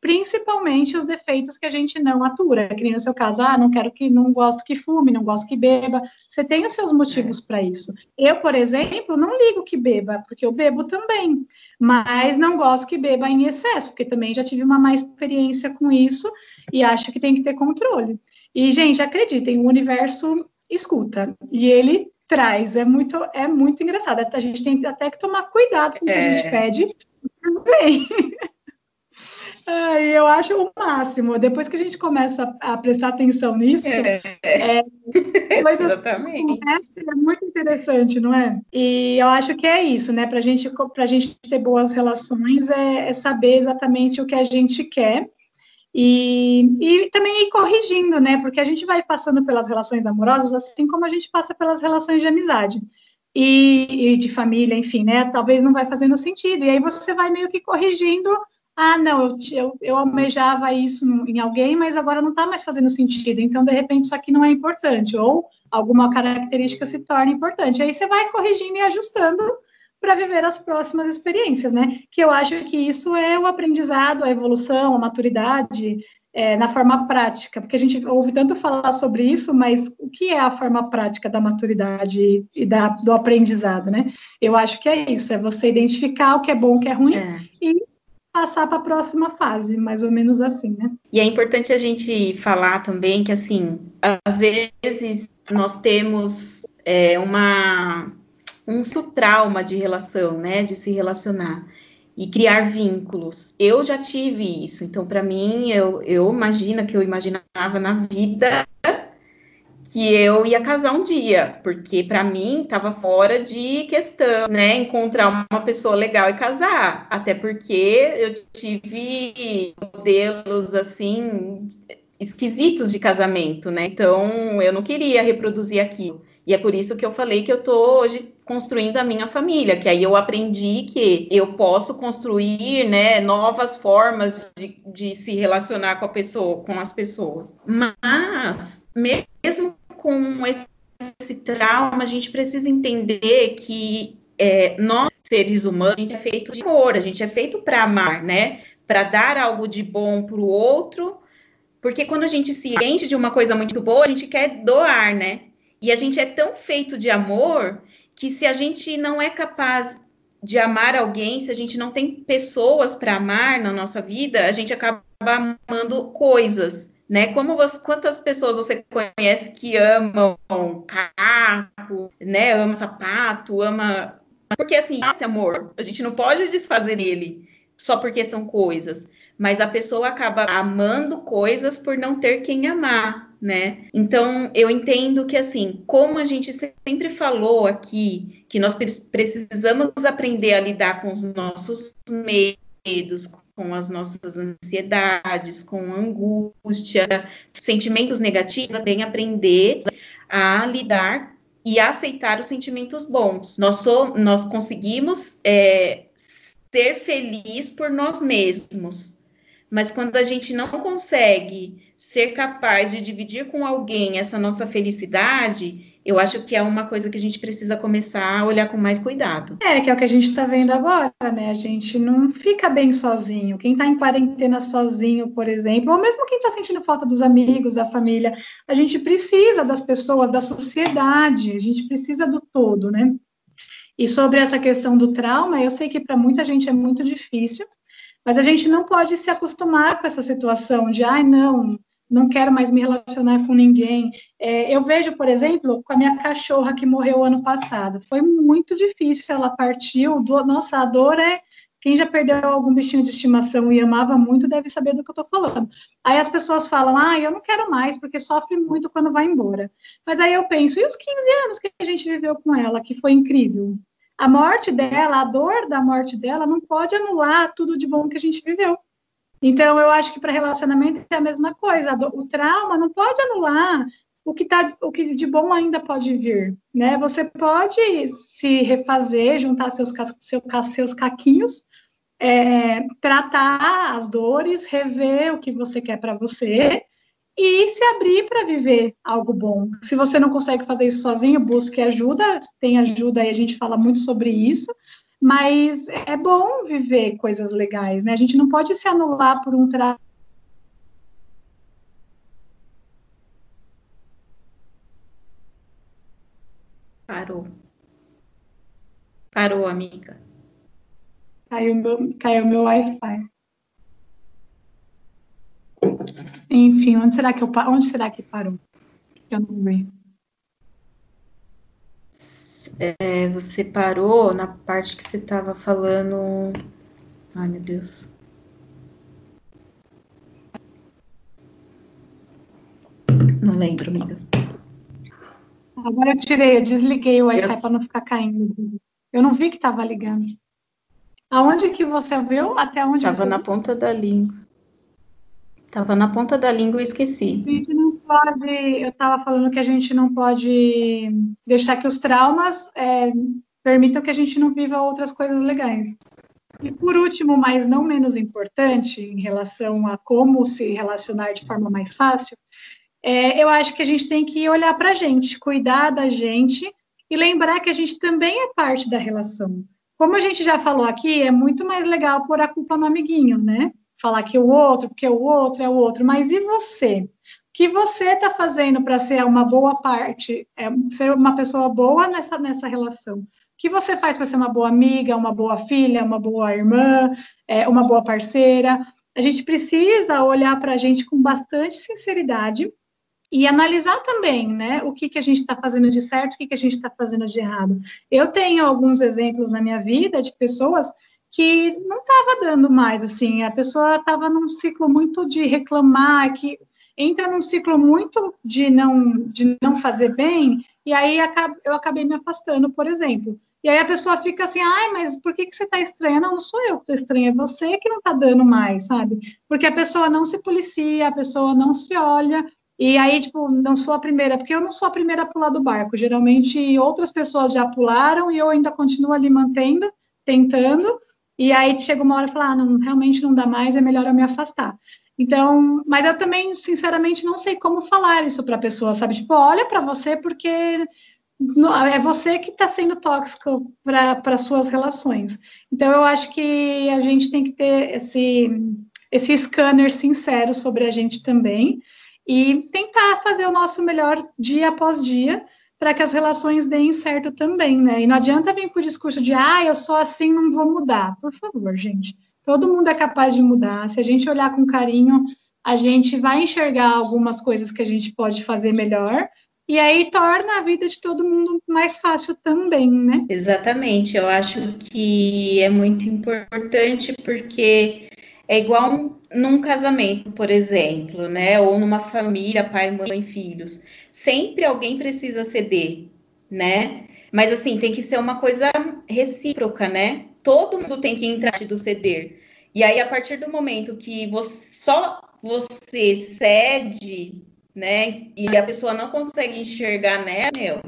principalmente os defeitos que a gente não atura, que nem no seu caso, ah, não quero que, não gosto que fume, não gosto que beba, você tem os seus motivos para isso. Eu, por exemplo, não ligo que beba, porque eu bebo também, mas não gosto que beba em excesso, porque também já tive uma má experiência com isso e acho que tem que ter controle. E, gente, acreditem, o universo escuta, e ele traz, é muito, é muito engraçado, a gente tem até que tomar cuidado com o que é... a gente pede, bem. Ai, eu acho o máximo. Depois que a gente começa a, prestar atenção nisso, é, é coisas Exatamente. é muito interessante, não é? E eu acho que é isso, né? Para gente, a gente ter boas relações é, é, saber exatamente o que a gente quer e, e também ir corrigindo, né? Porque a gente vai passando pelas relações amorosas assim como a gente passa pelas relações de amizade e, e, de família, enfim, né? Talvez não vai fazendo sentido. E aí você vai meio que corrigindo. Ah, não, eu, eu, eu almejava isso em alguém, mas agora não está mais fazendo sentido. Então, de repente, isso aqui não é importante. Ou alguma característica se torna importante. Aí você vai corrigindo e ajustando para viver as próximas experiências, né? Que eu acho que isso é o aprendizado, a evolução, a maturidade, é, na forma prática, porque a gente ouve tanto falar sobre isso, mas o que é a forma prática da maturidade e da, do aprendizado, né? Eu acho que é isso, é você identificar o que é bom, o que é ruim é. e passar para a próxima fase, mais ou menos assim, né? E é importante a gente falar também que, assim, às vezes nós temos é, uma um trauma de relação, né, de se relacionar e criar vínculos. Eu já tive isso, então para mim eu, eu imagino que eu imaginava na vida que eu ia casar um dia, porque para mim estava fora de questão, né, encontrar uma pessoa legal e casar, até porque eu tive modelos assim esquisitos de casamento, né? Então eu não queria reproduzir aquilo. E é por isso que eu falei que eu tô hoje construindo a minha família, que aí eu aprendi que eu posso construir, né, novas formas de, de se relacionar com a pessoa, com as pessoas. Mas, mesmo com esse, esse trauma, a gente precisa entender que é, nós, seres humanos, a gente é feito de amor, a gente é feito para amar, né? Para dar algo de bom para o outro, porque quando a gente se enche de uma coisa muito boa, a gente quer doar, né? E a gente é tão feito de amor que se a gente não é capaz de amar alguém, se a gente não tem pessoas para amar na nossa vida, a gente acaba amando coisas, né? Como você, quantas pessoas você conhece que amam carro, né? Ama sapato, ama porque assim, esse amor, a gente não pode desfazer ele só porque são coisas, mas a pessoa acaba amando coisas por não ter quem amar né? Então, eu entendo que, assim, como a gente sempre falou aqui, que nós precisamos aprender a lidar com os nossos medos, com as nossas ansiedades, com angústia, sentimentos negativos, também aprender a lidar e aceitar os sentimentos bons. Nós, so, nós conseguimos é, ser feliz por nós mesmos, mas quando a gente não consegue ser capaz de dividir com alguém essa nossa felicidade, eu acho que é uma coisa que a gente precisa começar a olhar com mais cuidado. É, que é o que a gente está vendo agora, né? A gente não fica bem sozinho. Quem está em quarentena sozinho, por exemplo, ou mesmo quem está sentindo falta dos amigos, da família, a gente precisa das pessoas, da sociedade, a gente precisa do todo, né? E sobre essa questão do trauma, eu sei que para muita gente é muito difícil, mas a gente não pode se acostumar com essa situação de, ai, não, não quero mais me relacionar com ninguém. É, eu vejo, por exemplo, com a minha cachorra que morreu ano passado. Foi muito difícil, ela partiu. Do, nossa, a dor é Quem já perdeu algum bichinho de estimação e amava muito deve saber do que eu estou falando. Aí as pessoas falam, ah, eu não quero mais porque sofre muito quando vai embora. Mas aí eu penso, e os 15 anos que a gente viveu com ela, que foi incrível? A morte dela, a dor da morte dela, não pode anular tudo de bom que a gente viveu. Então, eu acho que para relacionamento é a mesma coisa. O trauma não pode anular o que, tá, o que de bom ainda pode vir, né? Você pode se refazer, juntar seus, seu, seus caquinhos, é, tratar as dores, rever o que você quer para você e se abrir para viver algo bom. Se você não consegue fazer isso sozinho, busque ajuda, tem ajuda aí, a gente fala muito sobre isso, mas é bom viver coisas legais, né? A gente não pode se anular por um trabalho Parou. Parou, amiga. Caiu meu, caiu meu Wi-Fi. Enfim, onde será que eu onde será que parou? Eu não vi. É, você parou na parte que você estava falando. Ai, meu Deus. Não lembro, amiga. Agora eu tirei, eu desliguei o Wi-Fi eu... para não ficar caindo. Eu não vi que estava ligando. Aonde que você viu? Até onde Estava na viu? ponta da língua. Estava na ponta da língua e esqueci. Pode. Eu estava falando que a gente não pode deixar que os traumas é, permitam que a gente não viva outras coisas legais. E por último, mas não menos importante, em relação a como se relacionar de forma mais fácil, é, eu acho que a gente tem que olhar para a gente, cuidar da gente e lembrar que a gente também é parte da relação. Como a gente já falou aqui, é muito mais legal pôr a culpa no amiguinho, né? Falar que o outro, porque o outro é o outro, mas e você? Que você está fazendo para ser uma boa parte, é, ser uma pessoa boa nessa, nessa relação? O que você faz para ser uma boa amiga, uma boa filha, uma boa irmã, é, uma boa parceira? A gente precisa olhar para a gente com bastante sinceridade e analisar também, né, o que, que a gente está fazendo de certo, o que, que a gente está fazendo de errado. Eu tenho alguns exemplos na minha vida de pessoas que não estava dando mais, assim, a pessoa estava num ciclo muito de reclamar, que entra num ciclo muito de não, de não fazer bem, e aí eu acabei me afastando, por exemplo. E aí a pessoa fica assim, ai, mas por que, que você está estranha? Não, não sou eu que estou estranha, é você que não está dando mais, sabe? Porque a pessoa não se policia, a pessoa não se olha, e aí, tipo, não sou a primeira, porque eu não sou a primeira a pular do barco. Geralmente outras pessoas já pularam e eu ainda continuo ali mantendo, tentando. E aí chega uma hora e fala, ah, não, realmente não dá mais, é melhor eu me afastar. Então, mas eu também, sinceramente, não sei como falar isso para a pessoa, sabe? Tipo, olha para você porque é você que está sendo tóxico para suas relações. Então, eu acho que a gente tem que ter esse, esse scanner sincero sobre a gente também e tentar fazer o nosso melhor dia após dia para que as relações deem certo também, né? E não adianta vir com o discurso de, ah, eu sou assim, não vou mudar. Por favor, gente. Todo mundo é capaz de mudar. Se a gente olhar com carinho, a gente vai enxergar algumas coisas que a gente pode fazer melhor. E aí torna a vida de todo mundo mais fácil também, né? Exatamente. Eu acho que é muito importante porque é igual um, num casamento, por exemplo, né? Ou numa família, pai, mãe, filhos. Sempre alguém precisa ceder, né? Mas assim, tem que ser uma coisa recíproca, né? Todo mundo tem que entrar do ceder. E aí, a partir do momento que você, só você cede, né? E a pessoa não consegue enxergar, né, meu?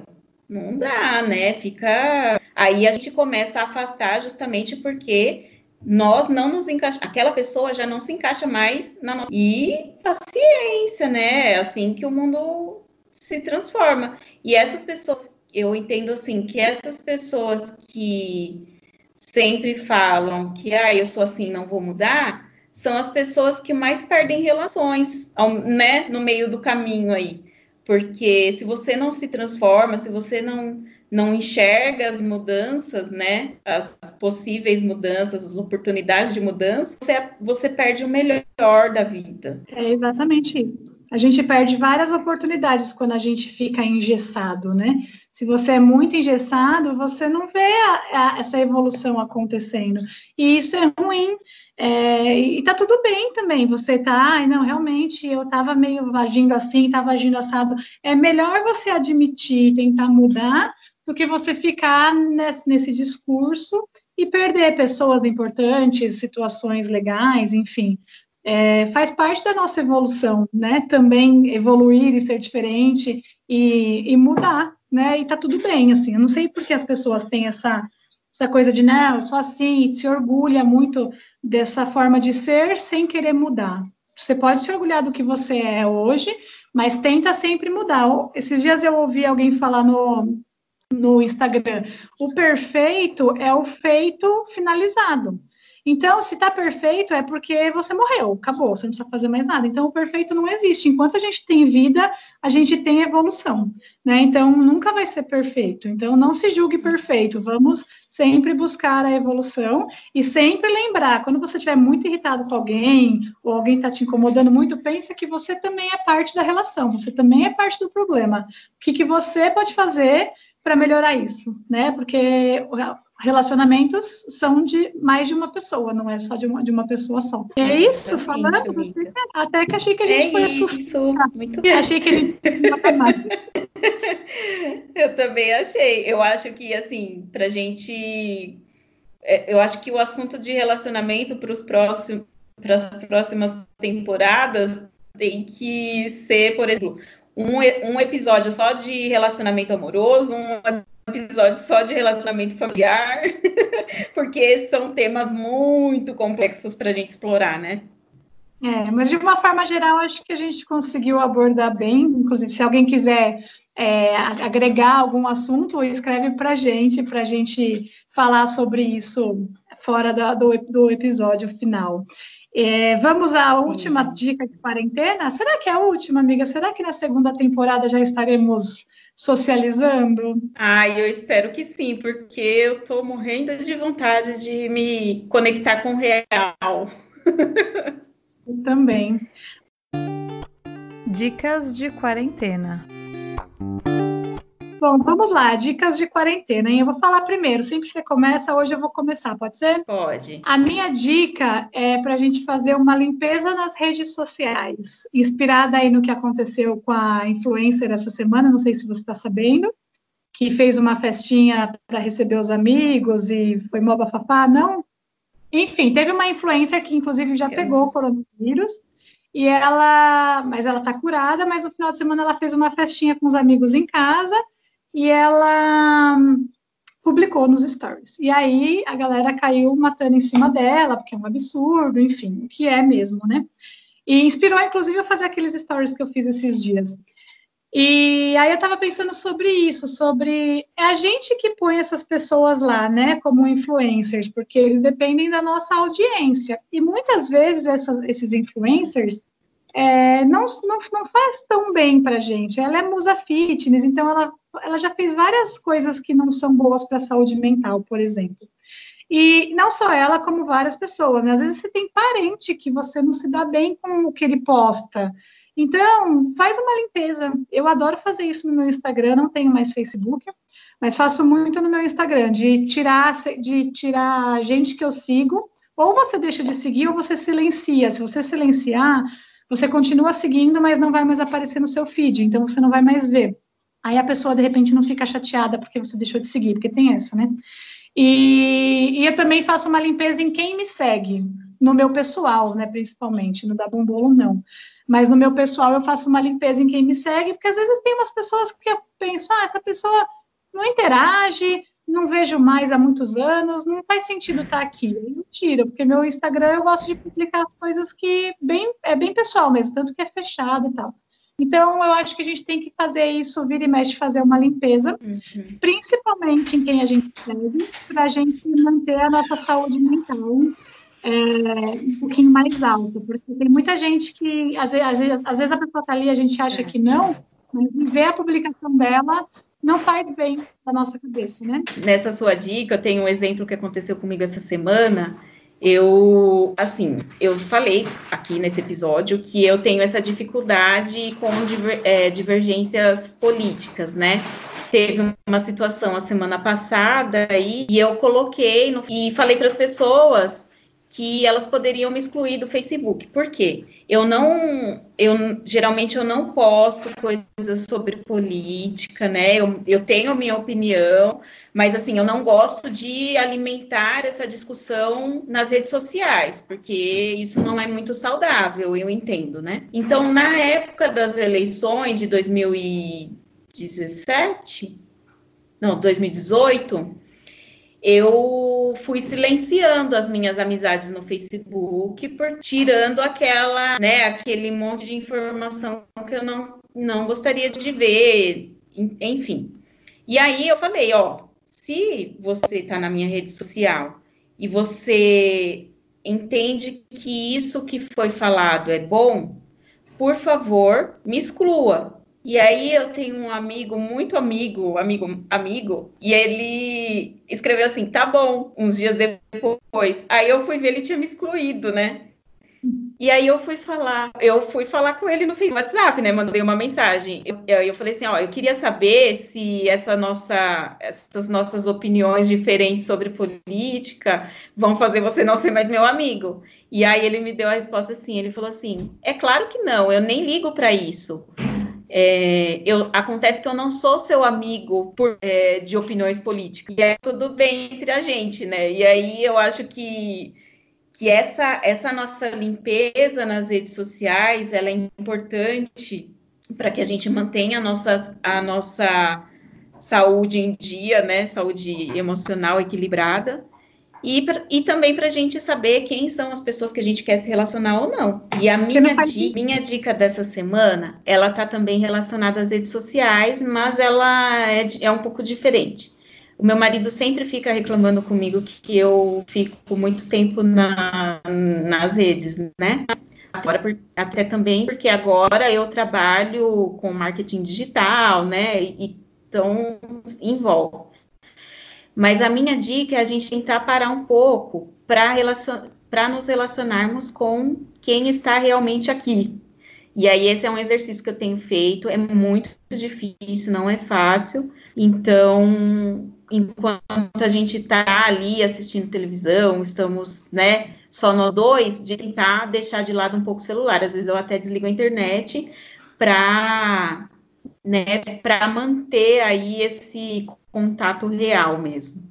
Não dá, né? Fica. Aí a gente começa a afastar justamente porque nós não nos encaixamos, aquela pessoa já não se encaixa mais na nossa. E paciência, né? É assim que o mundo se transforma. E essas pessoas, eu entendo assim, que essas pessoas que sempre falam que, ah, eu sou assim, não vou mudar, são as pessoas que mais perdem relações, né, no meio do caminho aí. Porque se você não se transforma, se você não não enxerga as mudanças, né, as possíveis mudanças, as oportunidades de mudança, você, você perde o melhor da vida. É exatamente isso. A gente perde várias oportunidades quando a gente fica engessado, né? Se você é muito engessado, você não vê a, a, essa evolução acontecendo. E isso é ruim. É, e tá tudo bem também. Você tá, ai, não, realmente eu estava meio agindo assim, estava agindo assado. É melhor você admitir, tentar mudar, do que você ficar nesse, nesse discurso e perder pessoas importantes, situações legais, enfim. É, faz parte da nossa evolução, né? Também evoluir e ser diferente e, e mudar, né? E tá tudo bem, assim. Eu não sei porque as pessoas têm essa, essa coisa de, não, eu sou assim, se orgulha muito dessa forma de ser sem querer mudar. Você pode se orgulhar do que você é hoje, mas tenta sempre mudar. Esses dias eu ouvi alguém falar no, no Instagram. O perfeito é o feito finalizado. Então, se está perfeito, é porque você morreu, acabou, você não precisa fazer mais nada. Então, o perfeito não existe. Enquanto a gente tem vida, a gente tem evolução, né? Então, nunca vai ser perfeito. Então, não se julgue perfeito. Vamos sempre buscar a evolução e sempre lembrar, quando você estiver muito irritado com alguém, ou alguém está te incomodando muito, pensa que você também é parte da relação, você também é parte do problema. O que, que você pode fazer para melhorar isso, né? Porque relacionamentos são de mais de uma pessoa, não é só de uma, de uma pessoa só. É, é isso, falando, até que achei que a gente é foi assustar. Muito achei que a gente Eu também achei. Eu acho que, assim, pra gente... É, eu acho que o assunto de relacionamento para os próximos para as próximas temporadas tem que ser, por exemplo, um, um episódio só de relacionamento amoroso, um episódio só de relacionamento familiar, porque são temas muito complexos para a gente explorar, né? É, mas de uma forma geral, acho que a gente conseguiu abordar bem. Inclusive, se alguém quiser é, agregar algum assunto, escreve para a gente, para a gente falar sobre isso fora da, do, do episódio final. É, vamos à última dica de quarentena? Será que é a última, amiga? Será que na segunda temporada já estaremos socializando? Ah, eu espero que sim, porque eu estou morrendo de vontade de me conectar com o real. Eu também. Dicas de quarentena. Bom, vamos lá, dicas de quarentena, hein? Eu vou falar primeiro, sempre que você começa, hoje eu vou começar, pode ser? Pode. A minha dica é para a gente fazer uma limpeza nas redes sociais, inspirada aí no que aconteceu com a influencer essa semana, não sei se você está sabendo, que fez uma festinha para receber os amigos e foi mó bafafá, não? Enfim, teve uma influencer que inclusive já pegou o coronavírus, e ela, mas ela está curada, mas no final de semana ela fez uma festinha com os amigos em casa, e ela publicou nos stories. E aí a galera caiu matando em cima dela, porque é um absurdo, enfim, o que é mesmo, né? E inspirou, inclusive, a fazer aqueles stories que eu fiz esses dias. E aí eu estava pensando sobre isso, sobre é a gente que põe essas pessoas lá, né, como influencers, porque eles dependem da nossa audiência. E muitas vezes essas, esses influencers é, não, não, não faz tão bem para gente. Ela é musa fitness, então ela, ela já fez várias coisas que não são boas para a saúde mental, por exemplo. E não só ela, como várias pessoas. Né? Às vezes você tem parente que você não se dá bem com o que ele posta. Então, faz uma limpeza. Eu adoro fazer isso no meu Instagram, não tenho mais Facebook, mas faço muito no meu Instagram, de tirar, de tirar gente que eu sigo, ou você deixa de seguir ou você silencia. Se você silenciar, você continua seguindo, mas não vai mais aparecer no seu feed, então você não vai mais ver. Aí a pessoa, de repente, não fica chateada porque você deixou de seguir, porque tem essa, né? E, e eu também faço uma limpeza em quem me segue, no meu pessoal, né, principalmente, no da Bombolo não. Mas no meu pessoal eu faço uma limpeza em quem me segue, porque às vezes tem umas pessoas que eu penso, ah, essa pessoa não interage, não vejo mais há muitos anos, não faz sentido estar aqui. Eu tiro, porque meu Instagram eu gosto de publicar as coisas que bem, é bem pessoal mesmo, tanto que é fechado e tal. Então, eu acho que a gente tem que fazer isso, vira e mexe, fazer uma limpeza, uhum. principalmente em quem a gente segue, para a gente manter a nossa saúde mental é, um pouquinho mais alta, porque tem muita gente que, às vezes, às vezes, às vezes a pessoa está ali, a gente acha que não, mas ver a publicação dela não faz bem da nossa cabeça, né? Nessa sua dica, eu tenho um exemplo que aconteceu comigo essa semana. Eu, assim, eu falei aqui nesse episódio que eu tenho essa dificuldade com diver, é, divergências políticas, né? Teve uma situação a semana passada aí, e eu coloquei no, e falei para as pessoas que elas poderiam me excluir do Facebook. Por quê? Eu não, eu geralmente eu não posto coisas sobre política, né? Eu, eu tenho minha opinião, mas assim, eu não gosto de alimentar essa discussão nas redes sociais, porque isso não é muito saudável, eu entendo, né? Então, na época das eleições de 2017, não, 2018, eu fui silenciando as minhas amizades no Facebook, por tirando aquela, né, aquele monte de informação que eu não, não gostaria de ver, enfim. E aí eu falei, ó, se você está na minha rede social e você entende que isso que foi falado é bom, por favor, me exclua, e aí eu tenho um amigo, muito amigo, amigo, amigo, e ele escreveu assim, tá bom, uns dias depois. Aí eu fui ver, ele tinha me excluído, né? E aí eu fui falar, eu fui falar com ele no WhatsApp, né? Mandei uma mensagem. Eu, eu falei assim, ó, eu queria saber se essa nossa, essas nossas opiniões diferentes sobre política vão fazer você não ser mais meu amigo. E aí ele me deu a resposta assim, ele falou assim, é claro que não, eu nem ligo para isso. É, eu, acontece que eu não sou seu amigo por, é, de opiniões políticas. E é tudo bem entre a gente, né? E aí eu acho que, que essa, essa nossa limpeza nas redes sociais ela é importante para que a gente mantenha a nossa, a nossa saúde em dia, né? Saúde emocional equilibrada. E, pra, e também para a gente saber quem são as pessoas que a gente quer se relacionar ou não. E a minha, di, minha dica dessa semana, ela está também relacionada às redes sociais, mas ela é, é um pouco diferente. O meu marido sempre fica reclamando comigo que eu fico muito tempo na, nas redes, né? Agora, até também porque agora eu trabalho com marketing digital, né? E então envolve. Mas a minha dica é a gente tentar parar um pouco para relacion... nos relacionarmos com quem está realmente aqui. E aí, esse é um exercício que eu tenho feito, é muito difícil, não é fácil. Então, enquanto a gente está ali assistindo televisão, estamos, né, só nós dois, de tentar deixar de lado um pouco o celular. Às vezes eu até desligo a internet para né, para manter aí esse contato real mesmo.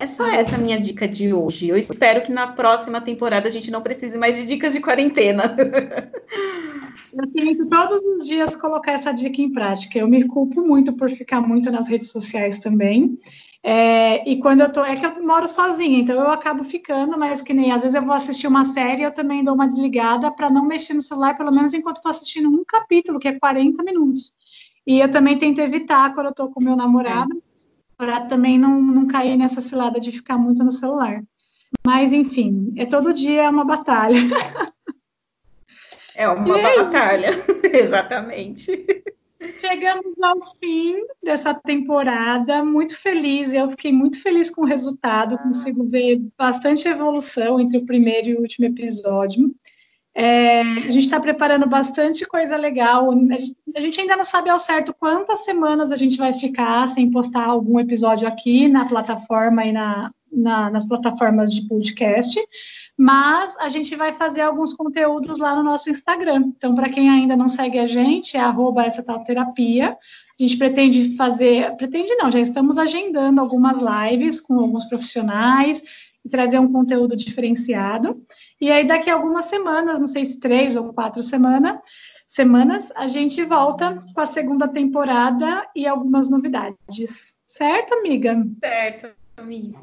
É só essa minha dica de hoje. Eu espero que na próxima temporada a gente não precise mais de dicas de quarentena. Eu tento todos os dias colocar essa dica em prática. Eu me culpo muito por ficar muito nas redes sociais também. É, e quando eu tô, é que eu moro sozinha, então eu acabo ficando, mas que nem às vezes eu vou assistir uma série, eu também dou uma desligada para não mexer no celular, pelo menos enquanto estou assistindo um capítulo, que é 40 minutos. E eu também tento evitar quando eu estou com meu namorado, é para também não, não cair nessa cilada de ficar muito no celular. Mas, enfim, é todo dia uma batalha. É uma batalha, exatamente. Chegamos ao fim dessa temporada, muito feliz. Eu fiquei muito feliz com o resultado, consigo ver bastante evolução entre o primeiro e o último episódio. É, a gente está preparando bastante coisa legal. A gente ainda não sabe ao certo quantas semanas a gente vai ficar sem postar algum episódio aqui na plataforma e na, na, nas plataformas de podcast, mas a gente vai fazer alguns conteúdos lá no nosso Instagram. Então, para quem ainda não segue a gente, é arroba essa tal terapia. A gente pretende fazer, pretende não, já estamos agendando algumas lives com alguns profissionais e trazer um conteúdo diferenciado. E aí, daqui a algumas semanas, não sei se três ou quatro semanas, semanas, a gente volta com a segunda temporada e algumas novidades. Certo, amiga? Certo, amiga.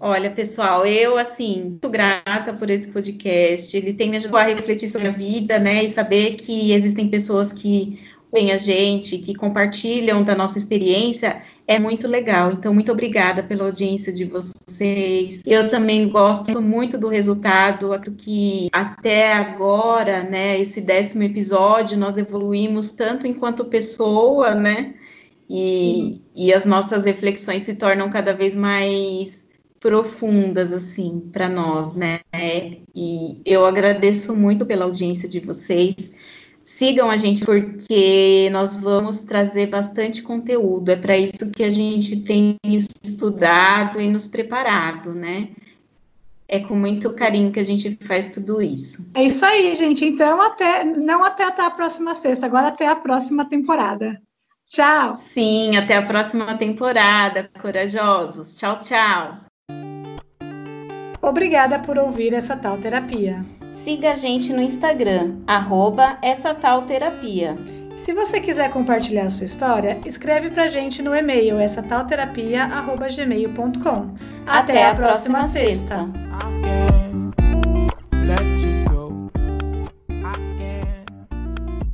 Olha, pessoal, eu, assim, muito grata por esse podcast. Ele tem me ajudado a refletir sobre a vida, né? E saber que existem pessoas que vem a gente, que compartilham da nossa experiência, é muito legal. Então, muito obrigada pela audiência de vocês. Eu também gosto muito do resultado, que até agora, né, esse décimo episódio, nós evoluímos tanto enquanto pessoa, né, e, e as nossas reflexões se tornam cada vez mais profundas assim para nós, né? E eu agradeço muito pela audiência de vocês. Sigam a gente porque nós vamos trazer bastante conteúdo. É para isso que a gente tem estudado e nos preparado, né? É com muito carinho que a gente faz tudo isso. É isso aí, gente. Então, até não até, até a próxima sexta, agora até a próxima temporada. Tchau. Sim, até a próxima temporada, corajosos. Tchau, tchau. Obrigada por ouvir essa tal terapia. Siga a gente no Instagram, arroba essa tal terapia. Se você quiser compartilhar a sua história, escreve pra gente no e-mail essa tal terapia, arroba gmail.com. Até, Até a próxima, próxima sexta. sexta.